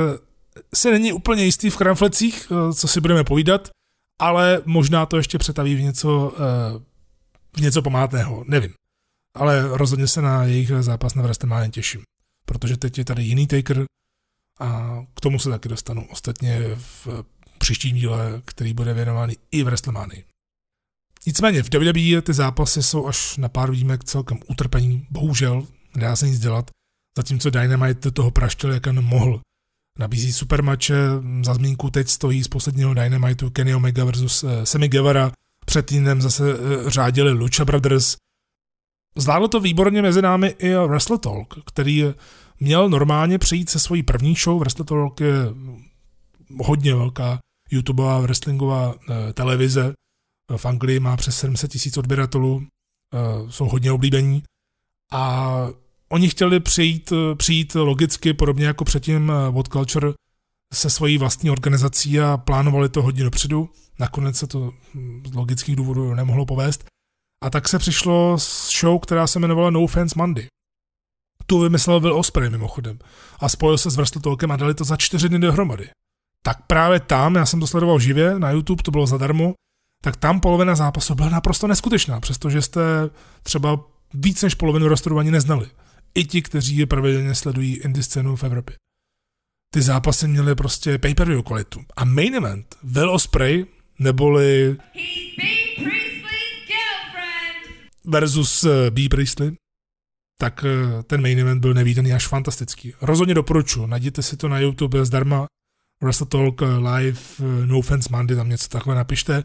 Speaker 1: si není úplně jistý v kramflecích, eh, co si budeme povídat, ale možná to ještě přetaví v něco, eh, v něco památného, nevím. Ale rozhodně se na jejich zápas na WrestleMania těším, protože teď je tady jiný Taker, a k tomu se taky dostanu ostatně v příštím díle, který bude věnovaný i v WrestleMania. Nicméně v WWE ty zápasy jsou až na pár výjimek celkem utrpení, bohužel, nedá se nic dělat, zatímco Dynamite do toho praštil, jak jen mohl. Nabízí supermače, za zmínku teď stojí z posledního Dynamitu Kenny Omega versus uh, Sammy Guevara, před týdnem zase uh, řádili Lucha Brothers. Zvládlo to výborně mezi námi i Wrestle Talk, který měl normálně přijít se svojí první show. Wrestle Talk je hodně velká YouTubeová wrestlingová eh, televize. V Anglii má přes 700 tisíc odběratelů, eh, jsou hodně oblíbení. A oni chtěli přijít, eh, přijít logicky, podobně jako předtím What Culture, se svojí vlastní organizací a plánovali to hodně dopředu. Nakonec se to hm, z logických důvodů nemohlo povést. A tak se přišlo s show, která se jmenovala No Fans Monday tu vymyslel Will Osprey mimochodem. A spojil se s Wrestle a dali to za čtyři dny dohromady. Tak právě tam, já jsem to sledoval živě na YouTube, to bylo zadarmo, tak tam polovina zápasu byla naprosto neskutečná, přestože jste třeba víc než polovinu rosteru ani neznali. I ti, kteří je pravidelně sledují indie scénu v Evropě. Ty zápasy měly prostě pay-per-view kvalitu. A main event, Will Osprey, neboli versus eh, B. Priestley, tak eh, ten main event byl nevýdaný až fantastický. Rozhodně doporučuji, najděte si to na YouTube zdarma, Wrestle Talk eh, Live, No Fans Monday, tam něco takhle napište.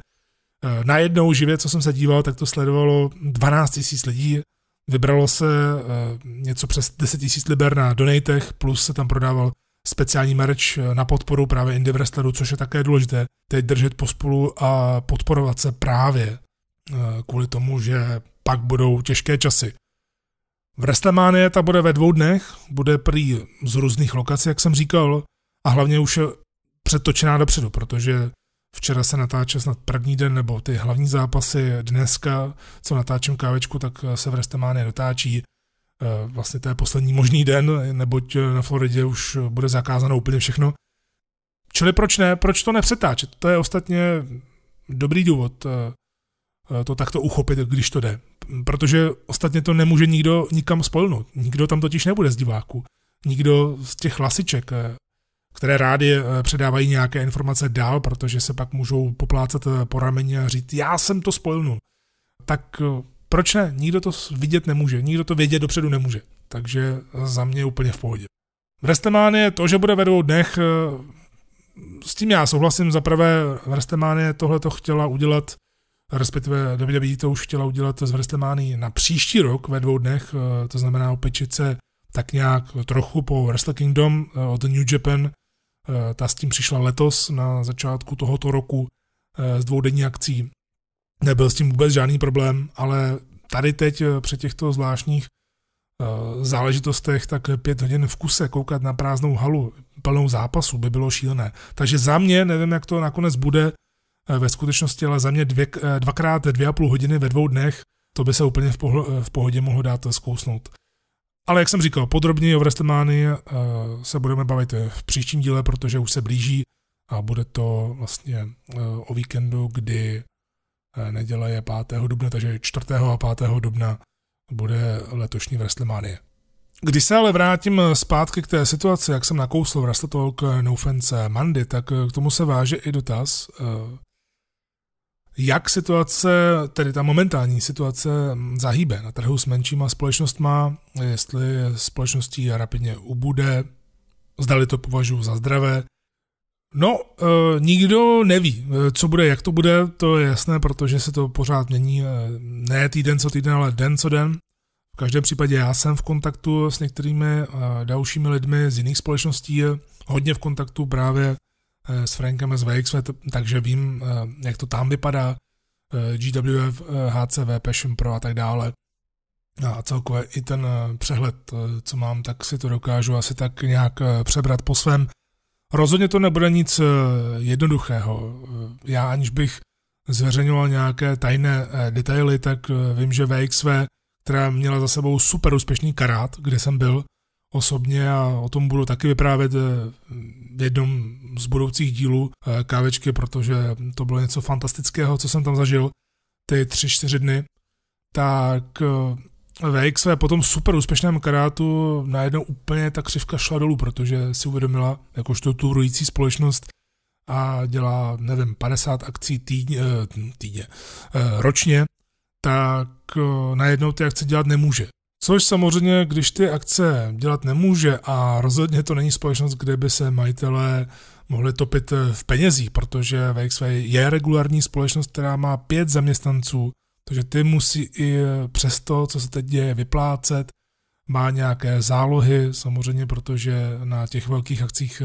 Speaker 1: Najednou živě, co jsem se díval, tak to sledovalo 12 000 lidí, vybralo se něco přes 10 000 liber na donatech, plus se tam prodával speciální merch na podporu právě indie wrestlerů, což je také důležité, teď držet pospolu a podporovat se právě kvůli tomu, že pak budou těžké časy. V WrestleMania ta bude ve dvou dnech, bude prý z různých lokací, jak jsem říkal, a hlavně už je předtočená dopředu, protože včera se natáče snad první den, nebo ty hlavní zápasy dneska, co natáčím kávečku, tak se v WrestleMania dotáčí. Eh, vlastně to je poslední možný den, neboť na Floridě už bude zakázáno úplně všechno. Čili proč ne? Proč to nepřetáčet? To je ostatně dobrý důvod eh, to takto uchopit, když to jde protože ostatně to nemůže nikdo nikam spolnout. Nikdo tam totiž nebude z diváků. Nikdo z těch hlasiček. Eh, které rádi předávají nějaké informace dál, protože se pak můžou poplácat po rameni a říct, já jsem to spojil. Tak proč ne? Nikdo to vidět nemůže, nikdo to vědět dopředu nemůže. Takže za mě úplně v pohodě. je to, že bude ve dvou dnech, s tím já souhlasím. Za prvé, Vrstemánie tohle to chtěla udělat, respektive WWE to už chtěla udělat z Vrstemány na příští rok ve dvou dnech, eh, to znamená opečit se tak nějak trochu po Wrestle Kingdom eh, od New Japan. Eh, ta s tím přišla letos na začátku tohoto roku s dvoudenní akcí. Nebyl s tím vůbec žádný problém, ale tady teď při těchto zvláštních záležitostech, tak pět hodin v kuse koukat na prázdnou halu plnou zápasu by bylo šílené. Takže za mě, nevím, jak to nakonec bude ve skutečnosti, ale za mě dvě, eh, dvakrát dvě a půl hodiny ve dvou dnech, to by se úplně v, pohl- v pohodě mohlo dát zkousnout. Ale jak jsem říkal, podrobněji o WrestleMania uh, se budeme bavit v příštím díle, protože už se blíží a bude to vlastně o víkendu, kdy neděle je 5. dubna, takže 4. a 5. dubna bude letošní WrestleMania. Když se ale vrátím zpátky k té situaci, jak jsem nakousl v Wrestle Talk No Fence Mandy, tak k tomu se váže i dotaz, eh, jak situace, tedy ta momentální situace zahýbe na trhu s menšíma společnostma, jestli společností rapidně ubude, zdali to považuji za zdravé. No, e, nikdo neví, co bude, jak to bude, to je jasné, protože se to pořád mění, ne týden co týden, ale den co den. V každém případě já jsem v kontaktu s některými eh, dalšími lidmi z jiných společností, hodně v kontaktu právě s Frankem z VXV, takže vím, eh, jak to tam vypadá, GWF, HCV, Passion Pro a tak dále. A celkově i ten přehled, co mám, tak si to dokážu asi tak nějak přebrat po svém. Rozhodně to nebude nic jednoduchého. Já aniž bych zveřejňoval nějaké tajné detaily, tak vím, že VXV která měla za sebou super úspěšný karát, kde jsem byl osobně a o tom budu taky vyprávět eh, v jednom z budoucích dílů eh, kávečky, protože to bylo něco fantastického, co jsem tam zažil ty tři, čtyři dny. Tak eh, VXV po tom super úspěšném karátu najednou úplně ta křivka šla dolů, protože si uvědomila, jakožto turující společnost a dělá, nevím, 50 akcí týdně, týdně ročně, tak najednou ty akce dělat nemůže. Což samozřejmě, když ty akce dělat nemůže a rozhodně to není společnost, kde by se majitelé mohli topit v penězích, protože VXV je regulární společnost, která má pět zaměstnanců, takže ty musí i přes to, co se teď děje, vyplácet, má nějaké zálohy, samozřejmě, protože na těch velkých akcích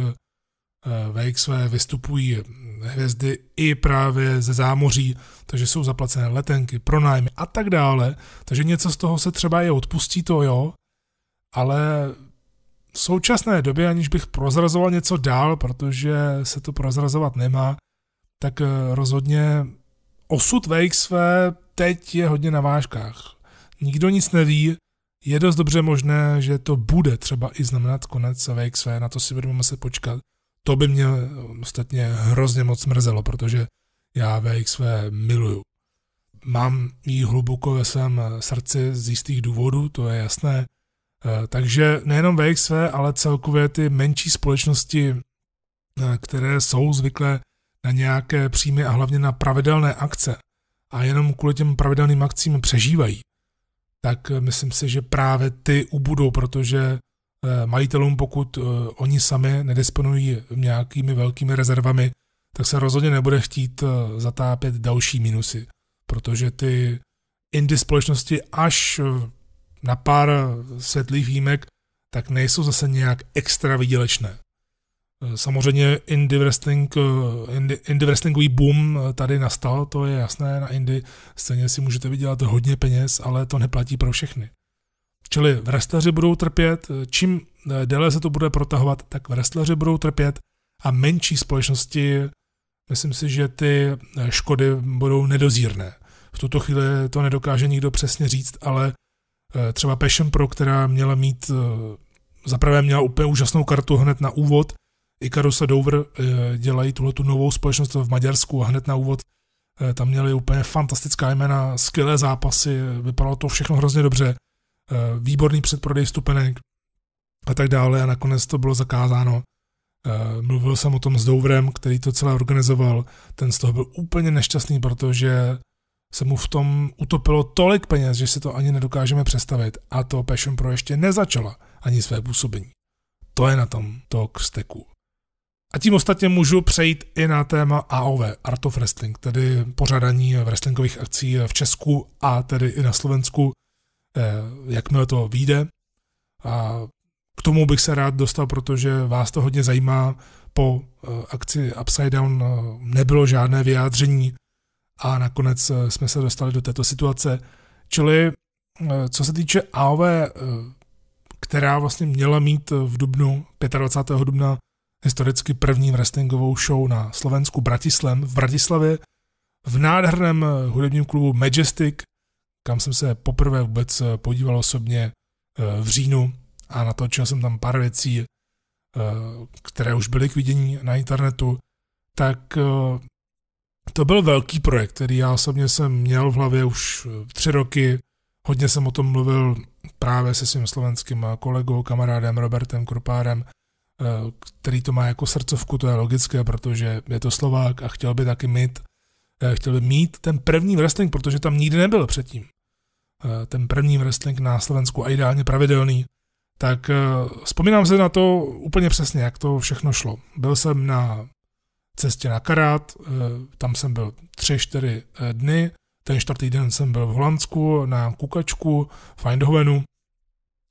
Speaker 1: VXV vystupují hvězdy i právě ze zámoří, takže jsou zaplacené letenky, pronájmy a tak dále, takže něco z toho se třeba i odpustí, to jo, ale v současné době, aniž bych prozrazoval něco dál, protože se to prozrazovat nemá, tak eh, rozhodně osud VXV teď je hodně na vážkách. Nikdo nic neví, je dost dobře možné, že to bude třeba i znamenat konec VXV, na to si budeme muset počkat to by mě ostatně hrozně moc mrzelo, protože já VXV miluju. Mám ji hluboko ve svém srdci z jistých důvodů, to je jasné. Eh, takže nejenom VXV, ale celkově ty menší společnosti, eh, které jsou zvyklé na nějaké příjmy a hlavně na pravidelné akce a jenom kvůli těm pravidelným akcím přežívají, tak myslím si, že právě ty ubudou, protože Eh, majitelům, pokud eh, oni sami nedisponují nějakými velkými rezervami, tak se rozhodně nebude chtít eh, zatápět další minusy, protože ty indie společnosti až na pár světlých výjimek, tak nejsou zase nějak extra výdělečné. Samozřejmě indie, wrestling, indie, indie wrestlingový boom tady nastal, to je jasné, na indie scéně si můžete vydělat hodně peněz, ale to neplatí pro všechny. Čili wrestleri budou trpět, čím déle se to bude protahovat, tak wrestleri budou trpět a menší společnosti, myslím si, že ty škody budou nedozírné. V tuto chvíli to nedokáže nikdo přesně říct, ale eh, třeba Passion Pro, která měla mít, eh, zaprvé měla úplně úžasnou kartu hned na úvod, Icarus a Dover eh, dělají tuhle tu novou společnost v Maďarsku a hned na úvod tam měli úplně fantastická jména, skvělé zápasy, vypadalo to všechno hrozně dobře. Eh, výborný předprodej stupenek a tak dále a nakonec to bylo zakázáno Eh, mluvil jsem o tom s Douvrem, který to celé organizoval. Ten z toho byl úplně nešťastný, protože se mu v tom utopilo tolik peněz, že si to ani nedokážeme představit. A to Passion Pro ještě nezačala ani své působení. To je na tom talk steku. A tím ostatně můžu přejít i na téma AOV, Art of Wrestling, tedy pořádání wrestlingových akcí v Česku a tedy i na Slovensku, jakmile to vyjde. A k tomu bych se rád dostal, protože vás to hodně zajímá. Po eh, akci Upside Down eh, nebylo žádné vyjádření a nakonec jsme se dostali do této situace. Čili co se týče AOV, která vlastně měla mít v dubnu, 25. dubna, historicky první wrestlingovou show na Slovensku Bratislam v Bratislavě v nádherném hudebním klubu Majestic, kam jsem se poprvé vůbec podíval osobně v říjnu a natočil jsem tam pár věcí, které už byly k vidění na internetu, tak to byl velký projekt, který já osobně jsem měl v hlavě už tři roky. Hodně jsem o tom mluvil právě se svým slovenským kolegou, kamarádem Robertem Krupárem, eh, který to má jako srdcovku, to je logické, protože je to Slovák a chtěl by taky mít, eh, chtěl by mít ten první wrestling, protože tam nikdy nebyl předtím. Eh, ten první wrestling na Slovensku a ideálně pravidelný. Tak vzpomínám se na to úplně přesně, jak to všechno šlo. Byl jsem na cestě na Karát, tam jsem byl tři, čtyři dny, ten čtvrtý den jsem byl v Holandsku na Kukačku v Eindhovenu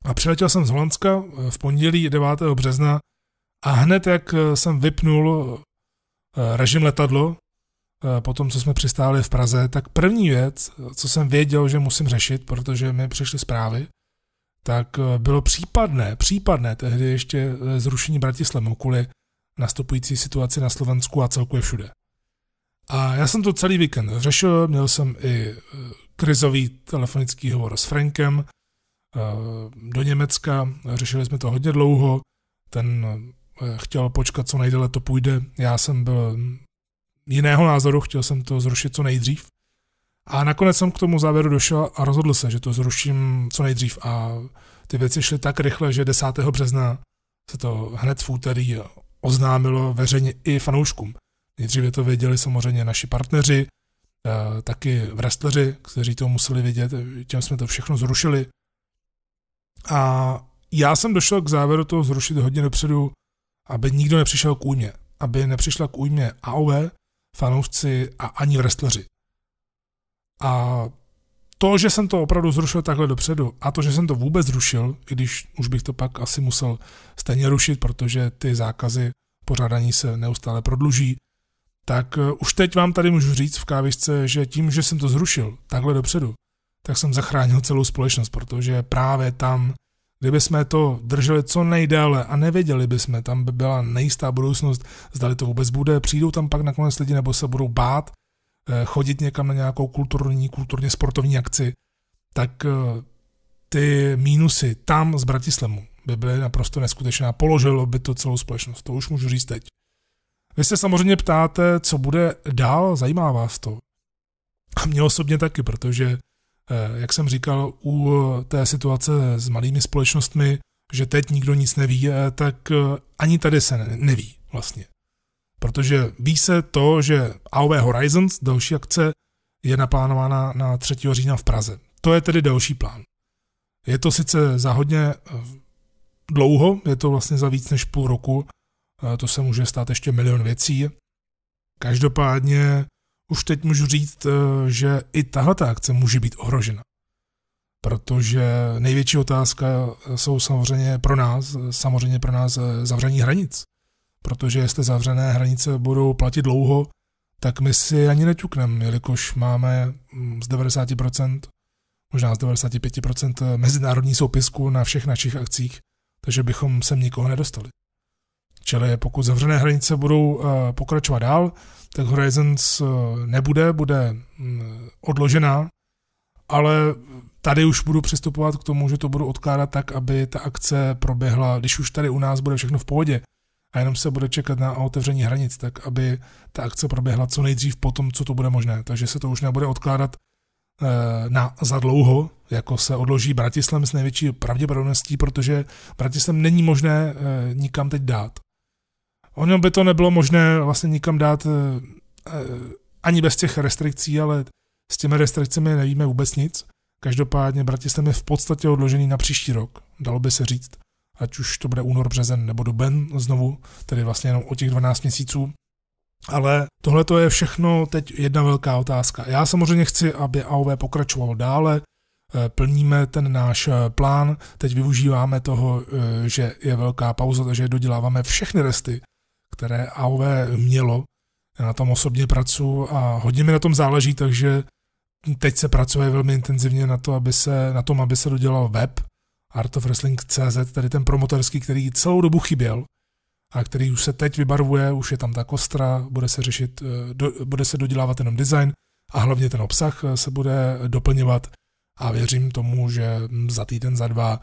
Speaker 1: a přiletěl jsem z Holandska eh, v pondělí 9. března a hned jak eh, jsem vypnul eh, režim letadlo, po tom, co jsme přistáli v Praze, tak první věc, co jsem věděl, že musím řešit, protože mi přišly zprávy, tak bylo případné, případné tehdy ještě zrušení Bratislavu kvůli nastupující situaci na Slovensku a celkově všude. A já jsem to celý víkend řešil, měl jsem i krizový telefonický hovor s Frankem do Německa, řešili jsme to hodně dlouho, ten chtěl počkat, co nejdéle to půjde, já jsem byl jiného názoru, chtěl jsem to zrušit co nejdřív. A nakonec jsem k tomu závěru došel a rozhodl se, že to zruším co nejdřív a ty věci šly tak rychle, že 10. března se to hned v úterý oznámilo veřejně i fanouškům. Nejdříve to věděli samozřejmě naši partneři, eh, taky wrestleri, kteří to museli vědět, těm jsme to všechno zrušili. A já jsem došel k závěru toho zrušit hodně dopředu, aby nikdo nepřišel k újmě, aby nepřišla k újmě AOV, fanoušci a ani wrestleri. A to, že jsem to opravdu zrušil takhle dopředu a to, že jsem to vůbec zrušil, i když už bych to pak asi musel stejně rušit, protože ty zákazy pořádání se neustále prodluží, tak eh, už teď vám tady můžu říct v kávisce, že tím, že jsem to zrušil takhle dopředu, tak jsem zachránil celou společnost, protože právě tam, kdyby jsme to drželi co nejdéle a nevěděli bychom, tam by byla nejistá budoucnost, zdali to vůbec bude, přijdou tam pak nakonec lidi nebo se budou bát eh, chodit někam na nějakou kulturní, kulturně sportovní akci, tak eh, ty mínusy tam z Bratislavu by byly naprosto neskutečné a položilo by to celou společnost. To už můžu říct teď. Vy se samozřejmě ptáte, co bude dál, zajímá vás to. A mě osobně taky, protože, jak jsem říkal, u té situace s malými společnostmi, že teď nikdo nic neví, eh, tak eh, ani tady se neví vlastně. Protože ví se to, že AOV Horizons, další akce, je naplánována na 3. října v Praze. To je tedy další plán. Je to sice za hodně dlouho, je to vlastně za víc než půl roku, to se může stát ještě milion věcí. Každopádně už teď můžu říct, eh, že i tahle akce může být ohrožena. Protože největší otázka jsou samozřejmě pro nás, samozřejmě pro nás eh, zavření hranic. Protože jestli zavřené hranice budou platit dlouho, tak my si ani neťukneme, jelikož máme mm, z 90%, možná z 95% mezinárodní soupisku na všech našich akcích, takže bychom sem nikoho nedostali. Čili pokud zavřené hranice budou eh, pokračovat dál, tak Horizons eh, nebude, bude mm, odložená, ale tady už budu přistupovat k tomu, že to budu odkládat tak, aby ta akce proběhla, když už tady u nás bude všechno v pohodě a jenom se bude čekat na otevření hranic, tak aby ta akce proběhla co nejdřív po tom, co to bude možné. Takže se to už nebude odkládat eh, na za dlouho, jako se odloží Bratislam s největší pravděpodobností, protože Bratislam není možné nikam teď dát. Ono by to nebylo možné vlastně nikam dát ani bez těch restrikcí, ale s těmi restrikcemi nevíme vůbec nic. Každopádně Bratislav je v podstatě odložený na příští rok, dalo by se říct. Ať už to bude únor, březen nebo duben znovu, tedy vlastně jenom o těch 12 měsíců. Ale tohle to je všechno teď jedna velká otázka. Já samozřejmě chci, aby AOV pokračovalo dále, eh, plníme ten náš eh, plán, teď využíváme toho, eh, že je velká pauza, takže doděláváme všechny resty, které AOV mělo. Já na tom osobně pracuji a hodně mi na tom záleží, takže teď se pracuje velmi intenzivně na, to, aby se, na tom, aby se dodělal web artofwrestling.cz, tedy ten promotorský, který celou dobu chyběl a který už se teď vybarvuje, už je tam ta kostra, bude se řešit, eh, do, bude se dodělávat jenom design a hlavně ten obsah eh, se bude doplňovat a věřím tomu, že za týden, za dva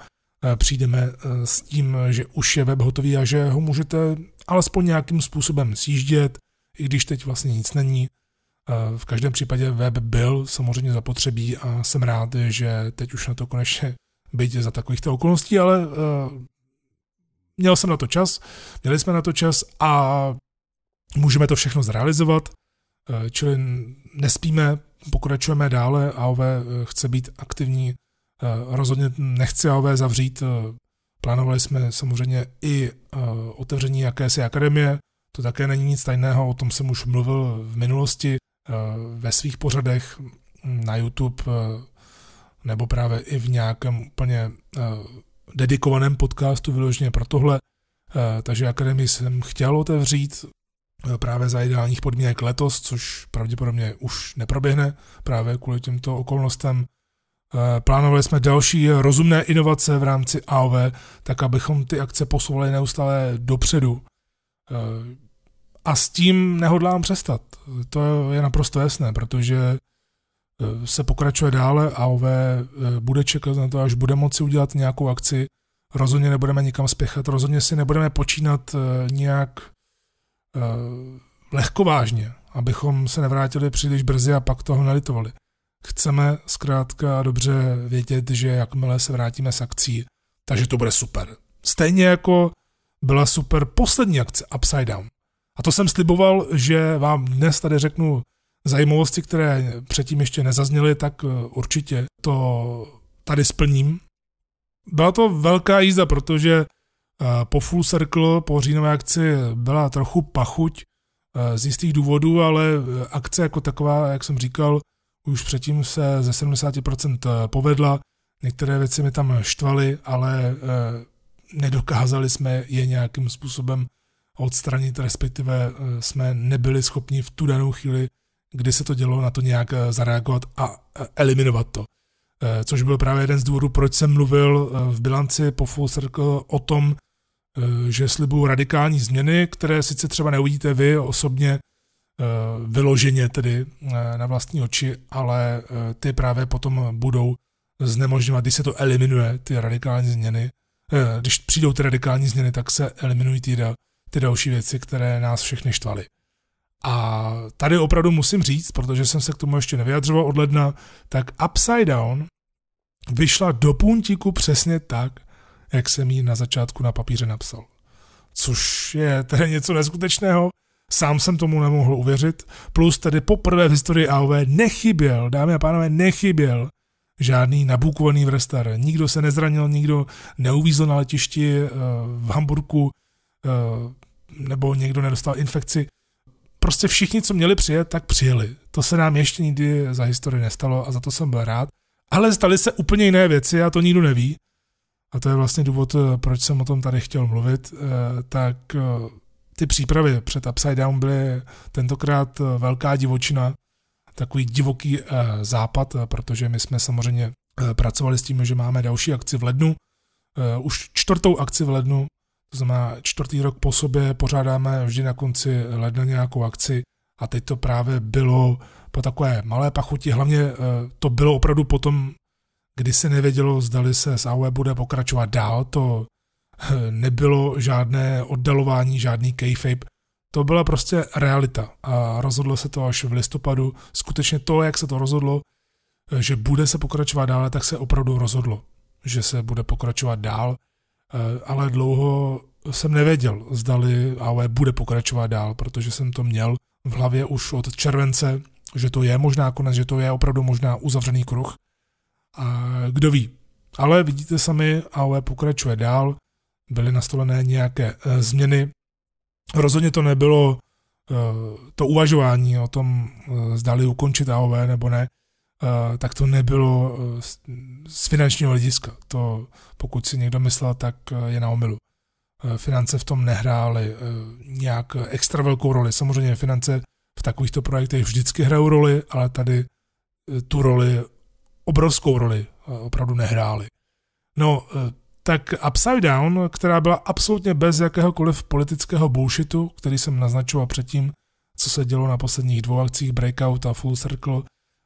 Speaker 1: přijdeme s tím, že už je web hotový a že ho můžete alespoň nějakým způsobem sjíždět, i když teď vlastně nic není. V každém případě web byl samozřejmě zapotřebí a jsem rád, že teď už na to konečně byť za takovýchto okolností, ale měl jsem na to čas, měli jsme na to čas a můžeme to všechno zrealizovat, eh, čili nespíme, pokračujeme dále, AOV eh, chce být aktivní, eh, rozhodně nechci AOV zavřít, plánovali jsme samozřejmě i otevření jakési akademie, to také není nic tajného, o tom jsem už mluvil v minulosti ve svých pořadech na YouTube nebo právě i v nějakém úplně dedikovaném podcastu vyloženě pro tohle, eh, takže akademii jsem chtěl otevřít eh, právě za ideálních podmínek letos, což pravděpodobně už neproběhne právě kvůli těmto okolnostem. Eh, plánovali jsme další rozumné inovace v rámci AOV, tak abychom ty akce posouvali neustále dopředu. A s tím nehodlám přestat. To je naprosto jasné, protože Eh, se pokračuje dále, AOV eh, bude čekat na to, až bude moci udělat nějakou akci. Rozhodně nebudeme nikam spěchat, rozhodně si nebudeme počínat eh, nějak lehkovážně, abychom se nevrátili příliš brzy a pak toho nelitovali. Chceme zkrátka dobře vědět, že jakmile se vrátíme s akcí, takže to bude super. Stejně jako byla super poslední akce Upside Down. A to jsem sliboval, že vám dnes tady řeknu zajímavosti, které předtím ještě nezazněly, tak eh, určitě to tady splním. Byla to velká jízda, protože eh, po Full Circle, po říjnové akci byla trochu pachuť eh, z jistých důvodů, ale akce jako taková, jak jsem říkal, už předtím se ze 70% povedla. Některé věci mi tam štvaly, ale nedokázali jsme je nějakým způsobem odstranit, respektive jsme nebyli schopni v tu danou chvíli kdy se to dělo, na to nějak eh, zareagovat a eh, eliminovat to. Eh, což byl právě jeden z důvodů, proč jsem mluvil v bilanci po Full Circle o tom, že slibuju radikální změny, které sice třeba neuvidíte vy osobně vyloženě tedy na vlastní oči, ale ty právě potom budou znemožňovat, když se to eliminuje, ty radikální změny. Když přijdou ty radikální změny, tak se eliminují ty, ty další věci, které nás všechny štvaly. A tady opravdu musím říct, protože jsem se k tomu ještě nevyjadřoval od ledna, tak Upside Down vyšla do puntíku přesně tak, jak jsem ji na začátku na papíře napsal. Což je tedy něco neskutečného, sám jsem tomu nemohl uvěřit, plus tedy poprvé v historii AOV nechyběl, dámy a pánové, nechyběl žádný nabukovaný vrestar. Nikdo se nezranil, nikdo neuvízl na letišti eh, v Hamburgu, eh, nebo někdo nedostal infekci prostě všichni, co měli přijet, tak přijeli. To se nám ještě nikdy za historii nestalo a za to jsem byl rád. Ale staly se úplně jiné věci a to nikdo neví. A to je vlastně důvod, eh, proč jsem o tom tady chtěl mluvit. Tak ty přípravy před Upside Down byly tentokrát velká divočina, takový divoký západ, protože my jsme samozřejmě pracovali s tím, že máme další akci v lednu, už čtvrtou akci v lednu, to znamená, čtvrtý rok po sobě pořádáme vždy na konci ledna nějakou akci a teď to právě bylo po takové malé pachuti, hlavně eh, to bylo opravdu potom, kdy se nevědělo, zdali se s AOE bude pokračovat dál, to eh, nebylo žádné oddalování, žádný kayfabe, to byla prostě realita a rozhodlo se to až v listopadu. Skutečně to, jak se to rozhodlo, že bude se pokračovat dál, tak se opravdu rozhodlo, že se bude pokračovat dál Eh, ale dlouho jsem nevěděl, zdali AOE bude pokračovat dál, protože jsem to měl v hlavě už od července, že to je možná konec, že to je opravdu možná uzavřený kruh. A kdo ví. Ale vidíte sami, AOE pokračuje dál, byly nastolené nějaké e, změny. Rozhodně to nebylo e, to uvažování o tom, e, zdali ukončit AOE nebo ne, tak to nebylo z finančního hlediska. To, pokud si někdo myslel, tak je na omilu. Finance v tom nehrály nějak extra velkou roli. Samozřejmě finance v takovýchto projektech vždycky hrajou roli, ale tady tu roli, obrovskou roli opravdu nehrály. No, tak Upside Down, která byla absolutně bez jakéhokoliv politického bullshitu, který jsem naznačoval předtím, co se dělo na posledních dvou akcích Breakout a Full Circle,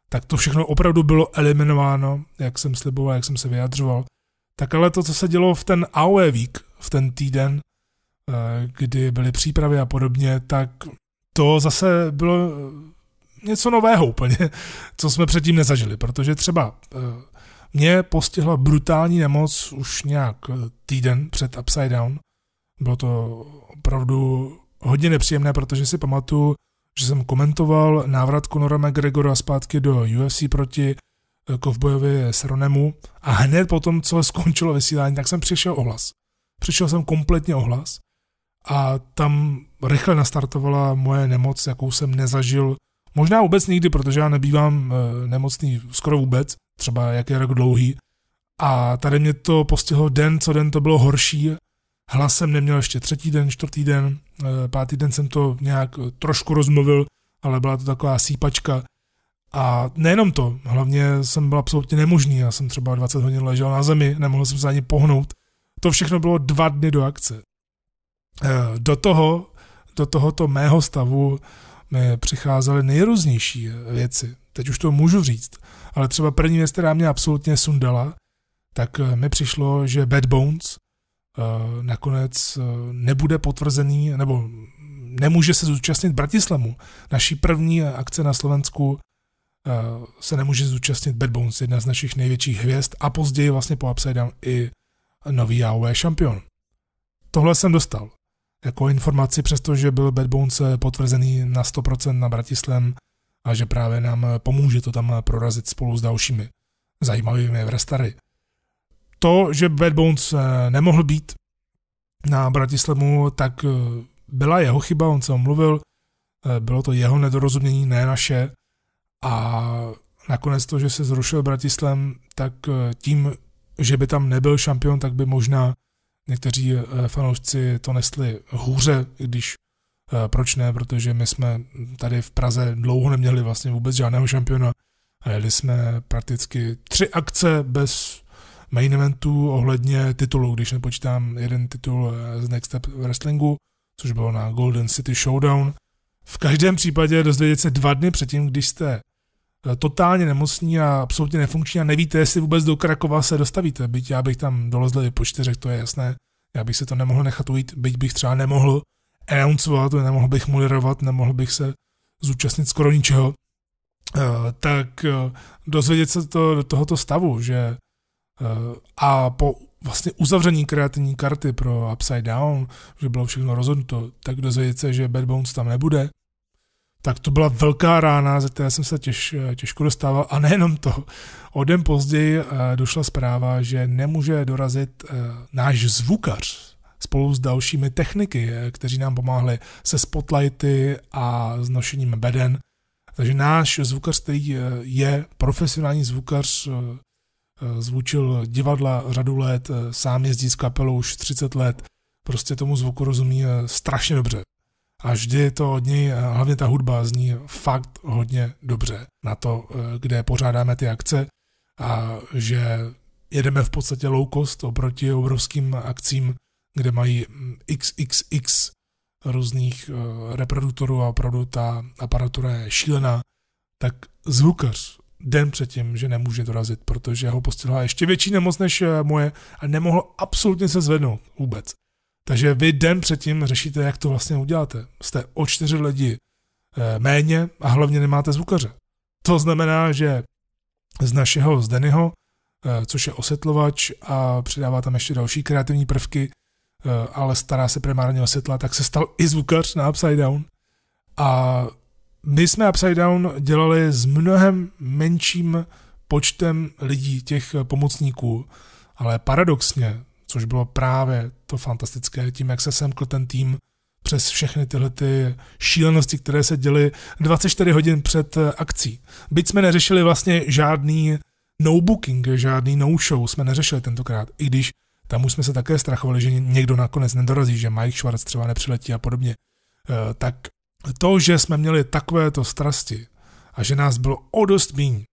Speaker 1: tak to všechno opravdu bylo eliminováno, jak jsem sliboval, jak jsem se vyjadřoval. Tak ale to, co se dělo v ten AOE Week, v ten týden, kdy byly přípravy a podobně, tak to zase bylo něco nového úplně, co jsme předtím nezažili, protože třeba mě postihla brutální nemoc už nějak eh, týden před Upside Down. Bylo to opravdu hodně nepříjemné, protože si pamatuju, že jsem komentoval návrat Conora McGregora zpátky do UFC proti eh, kovbojovi Seronemu a hned potom, co skončilo vysílání, tak jsem přišel ohlas. Přišel jsem kompletně ohlas a tam rychle nastartovala moje nemoc, jakou jsem nezažil možná vůbec nikdy, protože já nebývám eh, nemocný skoro vůbec třeba jak je rok dlouhý. A tady mě to postihlo den, co den to bylo horší. Hlas jsem neměl ještě třetí den, čtvrtý den, eh, pátý den jsem to nějak trošku rozmluvil, ale byla to taková sípačka. A nejenom to, hlavně jsem byl absolutně nemožný, já jsem třeba 20 hodin ležel na zemi, nemohl jsem se ani pohnout. To všechno bylo dva dny do akce. Eh, do toho, do tohoto mého stavu mi přicházely nejrůznější věci. Teď už to můžu říct ale třeba první věc, která mě absolutně sundala, tak eh, mi přišlo, že Bad Bones uh, nakonec uh, nebude potvrzený, nebo nemůže se zúčastnit Bratislamu. Naší první akce na Slovensku se nemůže zúčastnit Bad Bones, jedna z našich největších hvězd a později vlastně po Upside Down i nový AOE šampion. Tohle jsem dostal jako informaci, přestože byl Bad Bones potvrzený na 100% na Bratislam a že právě nám pomůže to tam prorazit spolu s dalšími zajímavými wrestlery. To, že Bad Bones eh, nemohl být na Bratislavu, tak eh, byla jeho chyba, on se omluvil, eh, bylo to jeho nedorozumění, ne naše a nakonec to, že se zrušil Bratislam, tak tím, že by tam nebyl šampion, tak by možná někteří fanoušci to nesli hůře, když Eh, proč ne? Protože my jsme tady v Praze dlouho neměli vlastně vůbec žádného šampiona a jeli jsme prakticky tři akce bez main eventů ohledně titulu, když nepočítám jeden titul eh, z Next Step Wrestlingu, což bylo na Golden City Showdown. V každém případě dozvědět se dva dny předtím, když jste eh, totálně nemocní a absolutně nefunkční a nevíte, jestli vůbec do Krakova se dostavíte. Byť já bych tam dolezl i po čtyřech, to je jasné. Já bych se to nemohl nechat ujít, byť bych třeba nemohl announcovat, nemohl bych moderovat, nemohl bych se zúčastnit skoro ničeho, eh, tak eh, dozvědět se to do tohoto stavu, že eh, a po vlastně uzavření kreativní karty pro Upside Down, že bylo všechno rozhodnuto, tak dozvědět se, že Bad Bones tam nebude, tak to byla velká rána, ze které jsem se těž, těžko dostával. A nejenom to, o den později došla zpráva, že nemůže dorazit náš zvukař spolu s dalšími techniky, eh, kteří nám pomáhali se spotlighty a s nošením beden. Takže náš zvukař, který eh, je profesionální zvukař, eh, zvučil divadla řadu let, sám jezdí s kapelou už 30 let, prostě tomu zvuku rozumí strašně dobře. A vždy to od něj, hlavně ta hudba zní fakt hodně dobře na to, kde pořádáme ty akce a že jedeme v podstatě low cost oproti obrovským akcím, kde mají XXX různých uh, reproduktorů a opravdu ta aparatura je šílená, tak zvukař den předtím, že nemůže dorazit, protože ho postihla ještě větší nemoc než eh, moje a nemohl absolutně se zvednout vůbec. Takže vy den předtím řešíte, jak to vlastně uděláte. Jste o čtyři lidi eh, méně a hlavně nemáte zvukaře. To znamená, že z našeho, z Dennyho, což je osetlovač a přidává tam ještě další kreativní prvky, ale stará se primárně o světla, tak se stal i zvukař na Upside Down. A my jsme Upside Down dělali s mnohem menším počtem lidí, těch pomocníků, ale paradoxně, což bylo právě to fantastické, tím, jak se semkl ten tým přes všechny tyhle ty šílenosti, které se děly 24 hodin před akcí. Byť jsme neřešili vlastně žádný no booking, žádný no show jsme neřešili tentokrát, i když tam už jsme se také strachovali, že někdo nakonec nedorazí, že Mike Schwartz třeba nepřiletí a podobně. Eh, tak to, že jsme měli takovéto strasti a že nás bylo o dost míň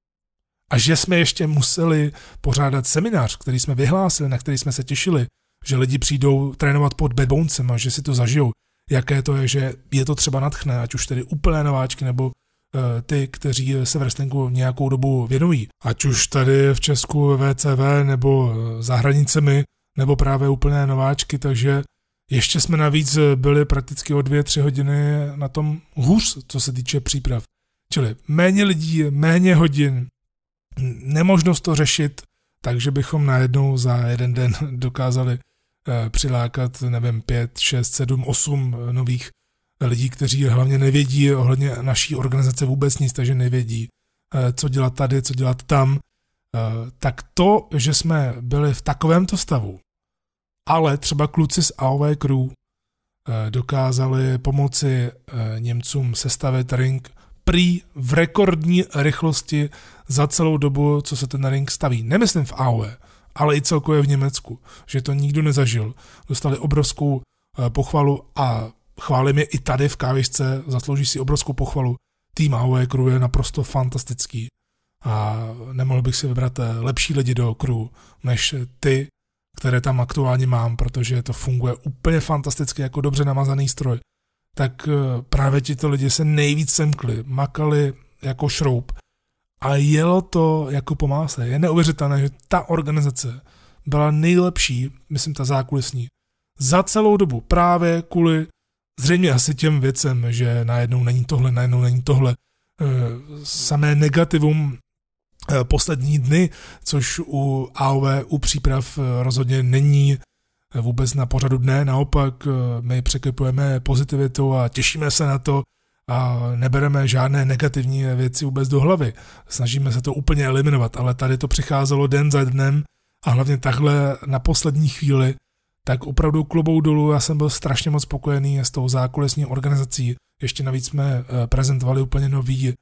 Speaker 1: a že jsme ještě museli pořádat seminář, který jsme vyhlásili, na který jsme se těšili, že lidi přijdou trénovat pod bedbouncem a že si to zažijou, jaké to je, že je to třeba natchne, ať už tedy úplné nováčky nebo Eh, ty, kteří se v wrestlingu nějakou dobu věnují. Ať už tady v Česku VCV nebo za hranicemi, nebo právě úplné nováčky, takže ještě jsme navíc byli prakticky o dvě, tři hodiny na tom hůř, co se týče příprav. Čili méně lidí, méně hodin, nemožnost to řešit, takže bychom najednou za jeden den dokázali eh, přilákat, nevím, pět, šest, sedm, osm nových lidí, kteří hlavně nevědí ohledně naší organizace vůbec nic, takže nevědí, eh, co dělat tady, co dělat tam, eh, tak to, že jsme byli v takovémto stavu, ale třeba kluci z AOV Crew eh, dokázali pomoci Němcům sestavit ring prý v rekordní rychlosti za celou dobu, co se ten ring staví. Nemyslím v AOV, ale i celkově v Německu, že to nikdo nezažil. Dostali obrovskou pochvalu a chválím je i tady v kávičce, zaslouží si obrovskou pochvalu. Tým AOE Crew je naprosto fantastický a nemohl bych si vybrat eh, lepší lidi do crew, než ty, které tam aktuálně mám, protože to funguje úplně fantasticky jako dobře namazaný stroj. Tak eh, právě tito lidi se nejvíc semkli, makali jako šroub a jelo to jako po máse. Je neuvěřitelné, že ta organizace byla nejlepší, myslím ta zákulisní, za celou dobu právě kvůli Zřejmě asi těm věcem, že najednou není tohle, najednou není tohle. Eh, samé negativum poslední dny, což u AOV, u příprav eh, rozhodně není vůbec na pořadu dne, naopak my překvapujeme pozitivitou a těšíme se na to a nebereme žádné negativní věci vůbec do hlavy. Snažíme se to úplně eliminovat, ale tady to přicházelo den za dnem a hlavně takhle na poslední chvíli tak opravdu klubou dolů, já jsem byl strašně moc spokojený s tou zákulisní organizací. Ještě navíc jsme eh, prezentovali úplně nový eh,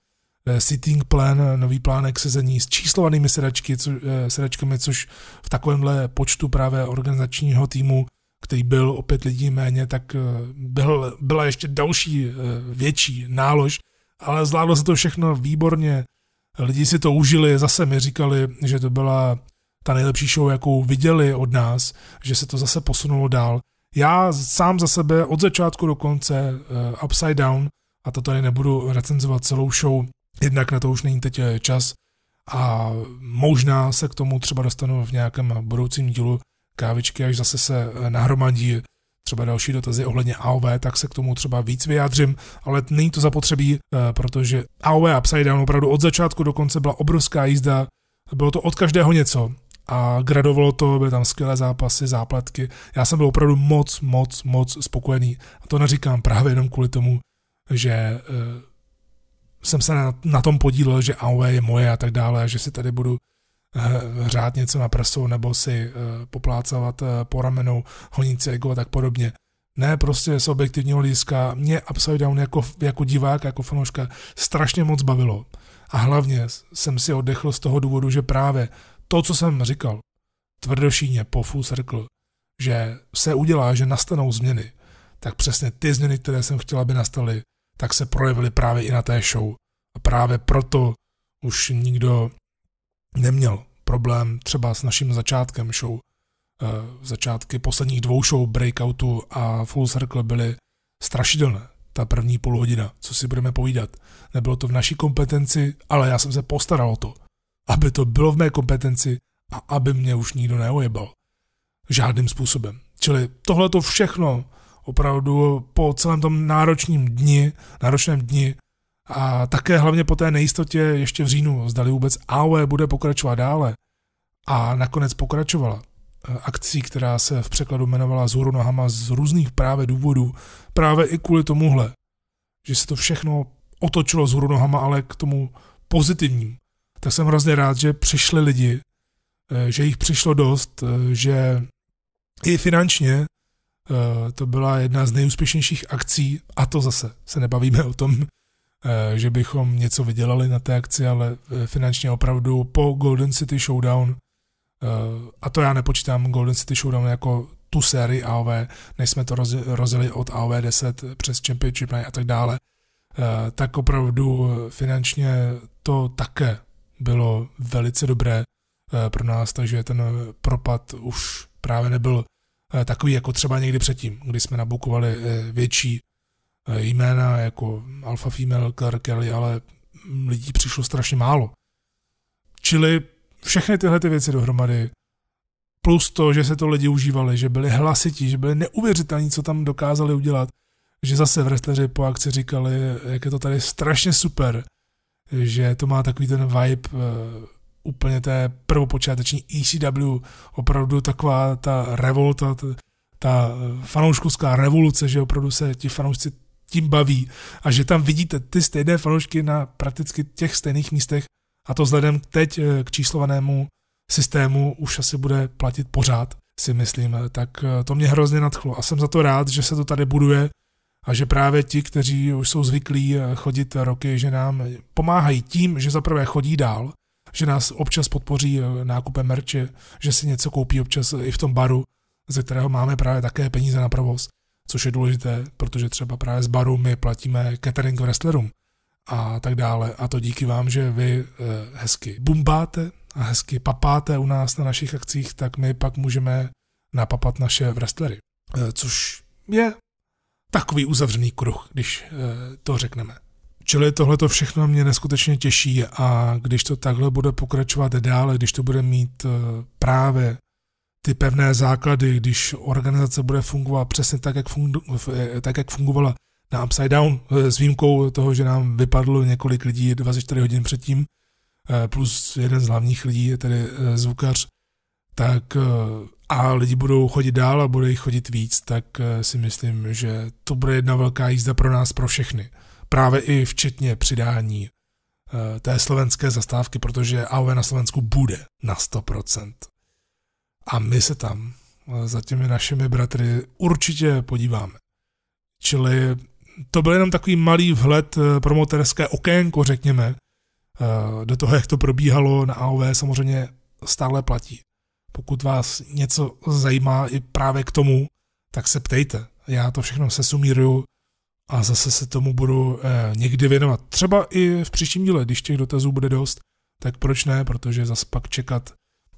Speaker 1: sitting plan, nový plánek sezení s číslovanými sedačky, co, eh, sedačkami, což v takovémhle počtu právě organizačního týmu, který byl o pět lidí méně, tak byl, byla ještě další větší nálož, ale zvládlo se to všechno výborně. Lidi si to užili, zase mi říkali, že to byla ta nejlepší show, jakou viděli od nás, že se to zase posunulo dál. Já sám za sebe od začátku do konce uh, Upside Down, a to tady nebudu recenzovat celou show, jednak na to už není teď eh, čas a možná se k tomu třeba dostanu v nějakém budoucím dílu kávičky, až zase se eh, nahromadí třeba další dotazy ohledně AOV, tak se k tomu třeba víc vyjádřím, ale není to zapotřebí, protože AOV Upside Down opravdu od začátku do konce byla obrovská jízda, bylo to od každého něco a gradovalo to, byly tam skvělé zápasy, zápletky. Já jsem byl opravdu moc, moc, moc spokojený. A to neříkám právě jenom kvůli tomu, že jsem se na, na tom podílel, že AOE je moje a tak dále, že si tady budu uh, řád něco na prsu nebo si uh, poplácávat uh, po ramenou, honit ego a tak podobně. Ne, prostě z objektivního hlediska mě Upside Down jako, jako divák, jako fanouška strašně moc bavilo. A hlavně jsem si oddechl z toho důvodu, že právě to, co jsem říkal, tvrdošíně po full circle, že se udělá, že nastanou změny, tak přesně ty změny, které jsem chtěl, aby nastaly, tak se projevily právě i na té show. A právě proto už nikdo neměl problém třeba s naším začátkem show. Eh, začátky posledních dvou show, Breakoutu a Full Circle byly strašidelné. Ta první půl hodina, co si budeme povídat. Nebylo to v naší kompetenci, ale já jsem se postaral o to aby to bylo v mé kompetenci a aby mě už nikdo neojebal. Žádným způsobem. Čili tohle to všechno opravdu po celém tom náročním dni, náročném dni a také hlavně po té nejistotě ještě v říjnu, zdali vůbec AOE bude pokračovat dále a nakonec pokračovala. akcí, která se v překladu jmenovala Zhuru nohama z různých právě důvodů, právě i kvůli tomuhle, že se to všechno otočilo z nohama, ale k tomu pozitivním. Tak jsem hrozně rád, že přišli lidi, eh, že jich přišlo dost, eh, že i finančně to byla jedna z nejúspěšnějších akcí a to zase se nebavíme o tom, že bychom něco vydělali na té akci, ale finančně opravdu po Golden City Showdown Eh, a to já nepočítám Golden City Showdown jako tu sérii AOV, než jsme to rozjeli od AOV 10 přes Championship a tak dále, eh, tak opravdu finančně to také bylo velice dobré eh, pro nás, takže ten propad už právě nebyl takový jako třeba někdy předtím, kdy jsme nabukovali větší jména jako Alpha Female, Claire Kelly, ale lidí přišlo strašně málo. Čili všechny tyhle ty věci dohromady, plus to, že se to lidi užívali, že byli hlasití, že byli neuvěřitelní, co tam dokázali udělat, že zase wrestleri po akci říkali, jak je to tady strašně super, že to má takový ten vibe úplně té prvopočáteční ECW, opravdu taková ta revolta, ta, ta fanouškovská revoluce, že opravdu se ti fanoušci tím baví a že tam vidíte ty stejné fanoušky na prakticky těch stejných místech, a to vzhledem teď eh, k číslovanému systému už asi bude platit pořád, si myslím. Tak eh, to mě hrozně nadchlo a jsem za to rád, že se to tady buduje a že právě ti, kteří už jsou zvyklí eh, chodit roky, že nám pomáhají tím, že zaprvé chodí dál, že nás občas podpoří nákupem merče, že si něco koupí občas i v tom baru, ze kterého máme právě také peníze na provoz, což je důležité, protože třeba právě z baru my platíme catering wrestlerům a tak dále. A to díky vám, že vy eh, hezky bumbáte a hezky papáte u nás na našich akcích, tak my pak můžeme napapat naše wrestlery. Eh, což je takový uzavřený kruh, když eh, to řekneme. Čili tohle to všechno mě neskutečně těší a když to takhle bude pokračovat dále, když to bude mít právě ty pevné základy, když organizace bude fungovat přesně tak, jak, fungu, tak, jak fungovala na Upside Down, eh, s výjimkou toho, že nám vypadlo několik lidí 24 hodin předtím, eh, plus jeden z hlavních lidí, tedy eh, zvukař, tak a lidi budou chodit dál a bude jich chodit víc, tak si myslím, že to bude jedna velká jízda pro nás, pro všechny. Právě i včetně přidání té slovenské zastávky, protože AOV na Slovensku bude na 100%. A my se tam za těmi našimi bratry určitě podíváme. Čili to byl jenom takový malý vhled, eh, promoterské okénko, řekněme, eh, do toho, jak to probíhalo na AOV, samozřejmě stále platí. Pokud vás něco zajímá i právě k tomu, tak se ptejte. Já to všechno sesumíruju a zase se tomu budu eh, někdy věnovat. Třeba i v příštím díle, když těch dotazů bude dost, tak proč ne, protože zase pak čekat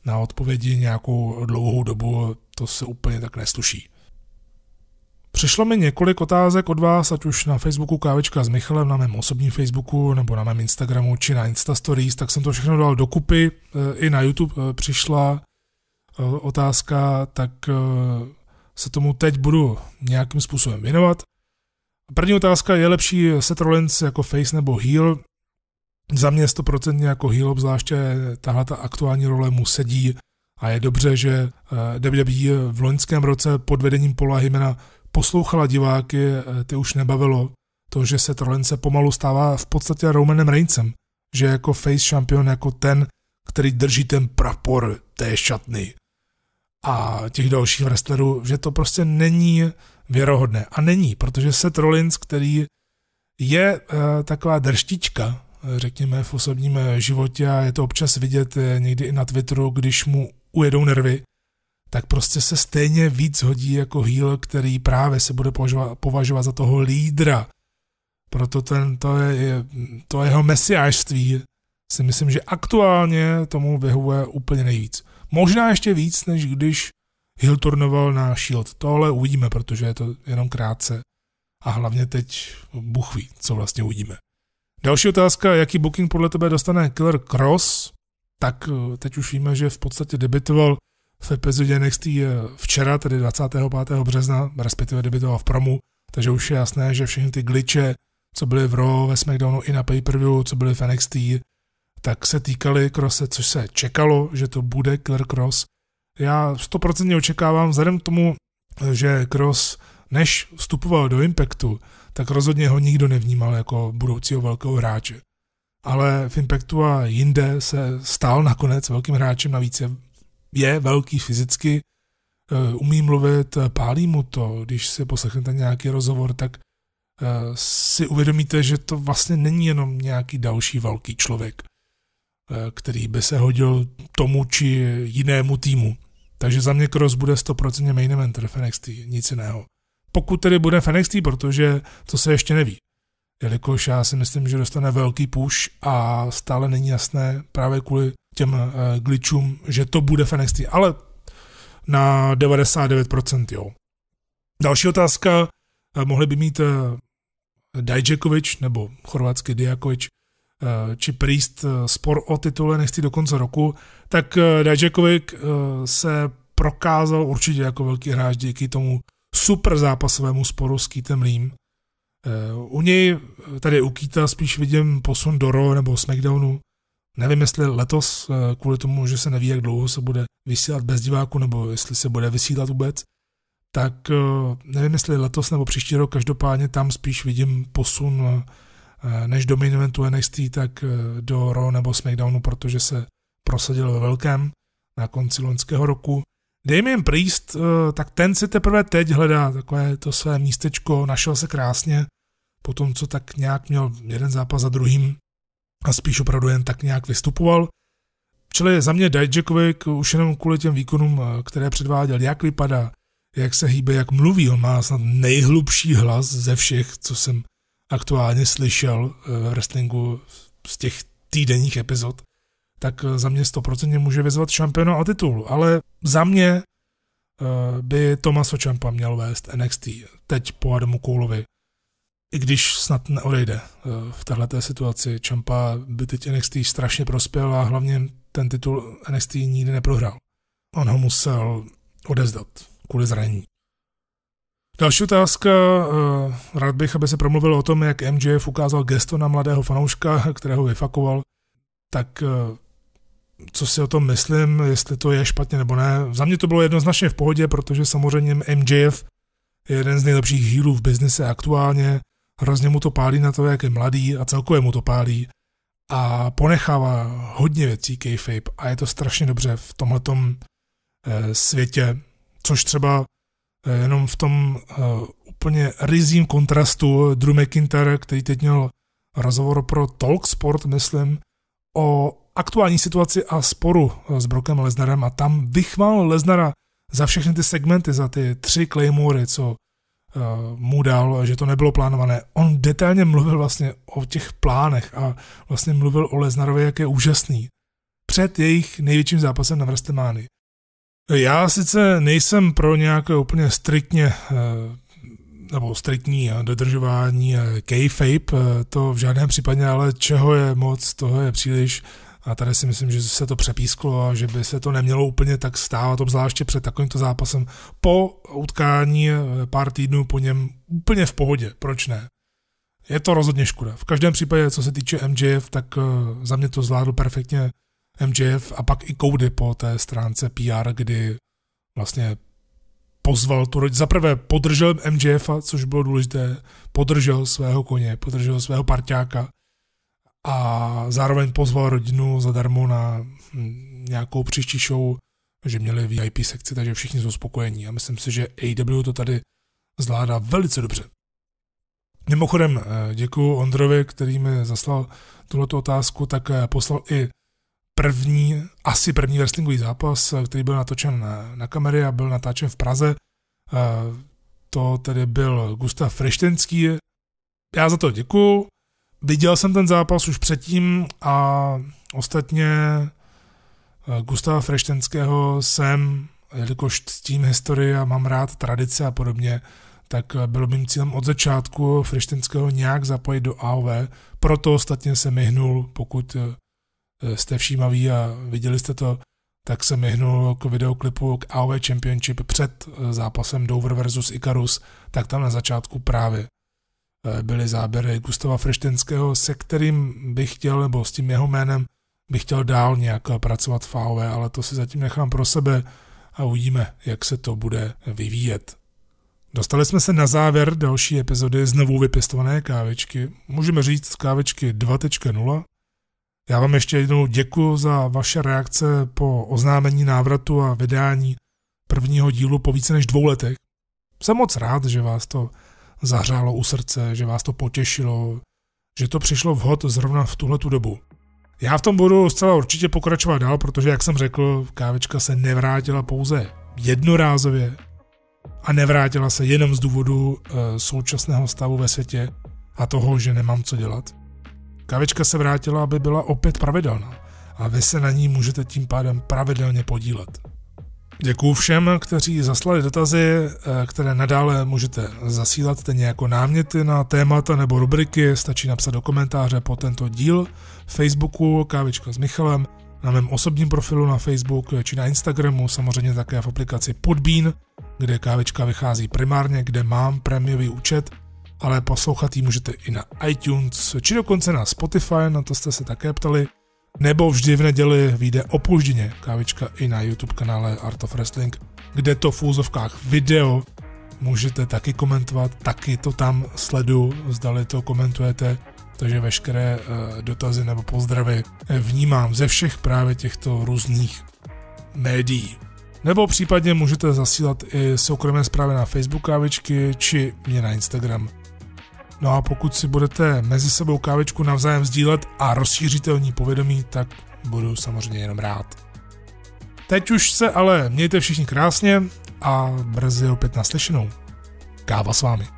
Speaker 1: na odpovědi nějakou dlouhou dobu, to se úplně tak nesluší. Přišlo mi několik otázek od vás, ať už na Facebooku Kávečka s Michalem, na mém osobním Facebooku, nebo na mém Instagramu, či na Insta Stories, tak jsem to všechno dal dokupy. E, I na YouTube e, přišla otázka, tak se tomu teď budu nějakým způsobem věnovat. První otázka, je lepší Seth Rollins jako face nebo heel? Za mě 100% jako heel, obzvláště tahle ta aktuální role mu sedí a je dobře, že WWE v loňském roce pod vedením Paula Hymena poslouchala diváky, eh, ty už nebavilo to, že se Rollins se pomalu stává v podstatě Romanem Reincem, že jako face champion, jako ten, který drží ten prapor té šatny a těch dalších wrestlerů, že to prostě není věrohodné. A není, protože Seth Rollins, který je uh, taková drštička, řekněme, v osobním životě a je to občas vidět někdy i na Twitteru, když mu ujedou nervy, tak prostě se stejně víc hodí jako heel, který právě se bude považovat, považovat za toho lídra. Proto ten, to, je, to jeho mesiářství si myslím, že aktuálně tomu vyhovuje úplně nejvíc. Možná ještě víc, než když Hill turnoval na Shield. Tohle uvidíme, protože je to jenom krátce. A hlavně teď Bůh ví, co vlastně uvidíme. Další otázka, jaký booking podle tebe dostane Killer Cross? Tak eh, teď už víme, že v podstatě debitoval v epizodě NXT včera, tedy 25. března, respektive debitoval v promu, takže už je jasné, že všechny ty glitche, co byly v Raw, ve SmackDownu i na pay-per-view, co byly v NXT, tak se týkaly Crosse, což se čekalo, že to bude Killer Cross. Já stoprocentně očekávám, vzhledem k tomu, že Cross než vstupoval do Impactu, tak rozhodně ho nikdo nevnímal jako budoucího velkého hráče. Ale v Impactu a jinde se stal nakonec velkým hráčem, navíc je, je velký fyzicky, eh, umí mluvit, pálí mu to, když si poslechnete nějaký rozhovor, tak eh, si uvědomíte, že to vlastně není jenom nějaký další velký člověk, eh, který by se hodil tomu či jinému týmu. Takže za mě Cross bude 100% main eventer v NXT, nic jiného pokud tedy bude v NXT, protože to se ještě neví. Jelikož já si myslím, že dostane velký push a stále není jasné právě kvůli těm uh, glitchům, že to bude v NXT, ale na 99% jo. Další otázka, uh, mohli by mít uh, Dajčekovič nebo chorvatský Dijakovič uh, či Priest uh, spor o titul NXT do konce roku, tak Dajčekovič uh, se prokázal určitě jako velký hráč díky tomu super zápasovému sporu s Keithem Leem. Eh, u něj, tady u Keita spíš vidím posun do Raw nebo SmackDownu. Nevím, jestli letos, eh, kvůli tomu, že se neví, jak dlouho se bude vysílat bez diváku, nebo jestli se bude vysílat vůbec, tak eh, nevím, jestli letos nebo příští rok, každopádně tam spíš vidím posun než do main eventu NXT, tak do Raw nebo SmackDownu, protože se prosadil ve velkém na konci loňského roku. Damien Priest, eh, tak ten si teprve teď hledá takové to své místečko, našel se krásně, po tom, co tak nějak měl jeden zápas za druhým a spíš opravdu jen tak nějak vystupoval. Čili za mě Dijakovic už jenom kvůli těm výkonům, eh, které předváděl, jak vypadá, jak se hýbe, jak mluví, on má snad nejhlubší hlas ze všech, co jsem aktuálně slyšel eh, v wrestlingu z těch týdenních epizod tak eh, za mě 100% může vyzvat šampiona o titul. Ale za mě eh, by Tomaso Champa měl vést NXT teď po Adamu Koulovi. I když snad neodejde v této situaci. Champa by teď NXT strašně prospěl a hlavně ten titul NXT nikdy neprohrál. On ho musel odezdat kvůli zranění. Další otázka. Rád bych, aby se promluvil o tom, jak MJF ukázal gesto na mladého fanouška, kterého vyfakoval. Tak co si o tom myslím, jestli to je špatně nebo ne. Za mě to bylo jednoznačně v pohodě, protože samozřejmě MJF je jeden z nejlepších healů v biznise aktuálně. Hrozně mu to pálí na to, jak je mladý a celkově mu to pálí. A ponechává hodně věcí kayfabe a je to strašně dobře v tomhletom eh, světě, což třeba eh, jenom v tom eh, úplně rizím kontrastu Drew McIntyre, který teď měl rozhovor pro Talksport, myslím, o aktuální situaci a sporu eh, s Brokem Lesnarem a tam vychválil Lesnara za všechny ty segmenty, za ty tři Claymory, co mu dal, že to nebylo plánované. On detailně mluvil vlastně o těch plánech a vlastně mluvil o Lesnarovi, jak je úžasný. Před jejich největším zápasem na Vrstemány. Já sice nejsem pro nějaké úplně striktně uh, nebo striktní dodržování kayfabe, to v žádném případě, ale čeho je moc, toho je příliš. A tady si myslím, že se to přepísklo a že by se to nemělo úplně tak stávat, obzvláště před takovýmto zápasem. Po utkání eh, pár týdnů po něm úplně v pohodě, proč ne? Je to rozhodně škoda. V každém případě, co se týče MJF, tak eh, za mě to zvládl perfektně MJF a pak i Cody po té stránce PR, kdy vlastně pozval tu Za prvé podržel MJF, což bylo důležité, podržel svého koně, podržel svého parťáka a zároveň pozval rodinu zadarmo na hm, nějakou příští show, že měli VIP sekci, takže všichni jsou spokojení. A myslím si, že AW to tady zvládá velice dobře. Mimochodem, eh, děkuji Ondrovi, který mi zaslal tuto otázku, tak eh, poslal i první, asi první wrestlingový zápas, eh, který byl natočen na, na kamery a byl natáčen v Praze. To tedy byl Gustav Freštenský. Já za to děkuju. Viděl jsem ten zápas už předtím a ostatně eh, Gustava Freštenského jsem, jelikož s tím historii a mám rád tradice a podobně, tak eh, bylo mým cílem od začátku Freštenského nějak zapojit do AOV, proto ostatně se myhnul, pokud eh, jste všímaví a viděli jste to, tak se myhnul k videoklipu k AOV Championship před zápasem Dover versus Icarus, tak tam na začátku právě Eh, byly záběry Gustava Freštenského, se kterým bych chtěl, nebo s tím jeho jménem bych chtěl dál nějak pracovat v AOV, ale to si zatím nechám pro sebe a uvidíme, jak se to bude vyvíjet. Dostali jsme se na závěr další epizody znovu vypěstované kávičky. Můžeme říct kávičky 2.0. Já vám ještě jednou děkuji za vaše reakce po oznámení návratu a vydání prvního dílu po více než dvou letech. Jsem moc rád, že vás to zahřálo u srdce, že vás to potěšilo, že to přišlo vhod zrovna v tuhle tu dobu. Já v tom budu zcela určitě pokračovat dál, protože, jak jsem řekl, kávička se nevrátila pouze jednorázově a nevrátila se jenom z důvodu e, současného stavu ve světě a toho, že nemám co dělat. Kávička se vrátila, aby byla opět pravidelná a vy se na ní můžete tím pádem pravidelně podílet. Děkuji všem, kteří zaslali dotazy, eh, které nadále můžete zasílat stejně jako náměty na témata nebo rubriky. Stačí napsat do komentáře po tento díl Facebooku Kávička s Michalem, na mém osobním profilu na Facebook či na Instagramu, samozřejmě také v aplikaci Podbean, kde kávička vychází primárně, kde mám prémiový účet, ale poslouchat ji můžete i na iTunes, či dokonce na Spotify, na to jste se také ptali nebo vždy v neděli vyjde opožděně kávička i na YouTube kanále Art of Wrestling, kde to v úzovkách video můžete taky komentovat, taky to tam sledu, zdali to komentujete, takže veškeré uh, dotazy nebo pozdravy vnímám ze všech právě těchto různých médií. Nebo případně můžete zasílat i soukromé zprávy na Facebook kávičky či mě na Instagram. No a pokud si budete mezi sebou kávičku navzájem sdílet a rozšíříte o ní povědomí, tak budu samozřejmě jenom rád. Teď už se ale mějte všichni krásně a brzy opět naslyšenou. Káva s vámi.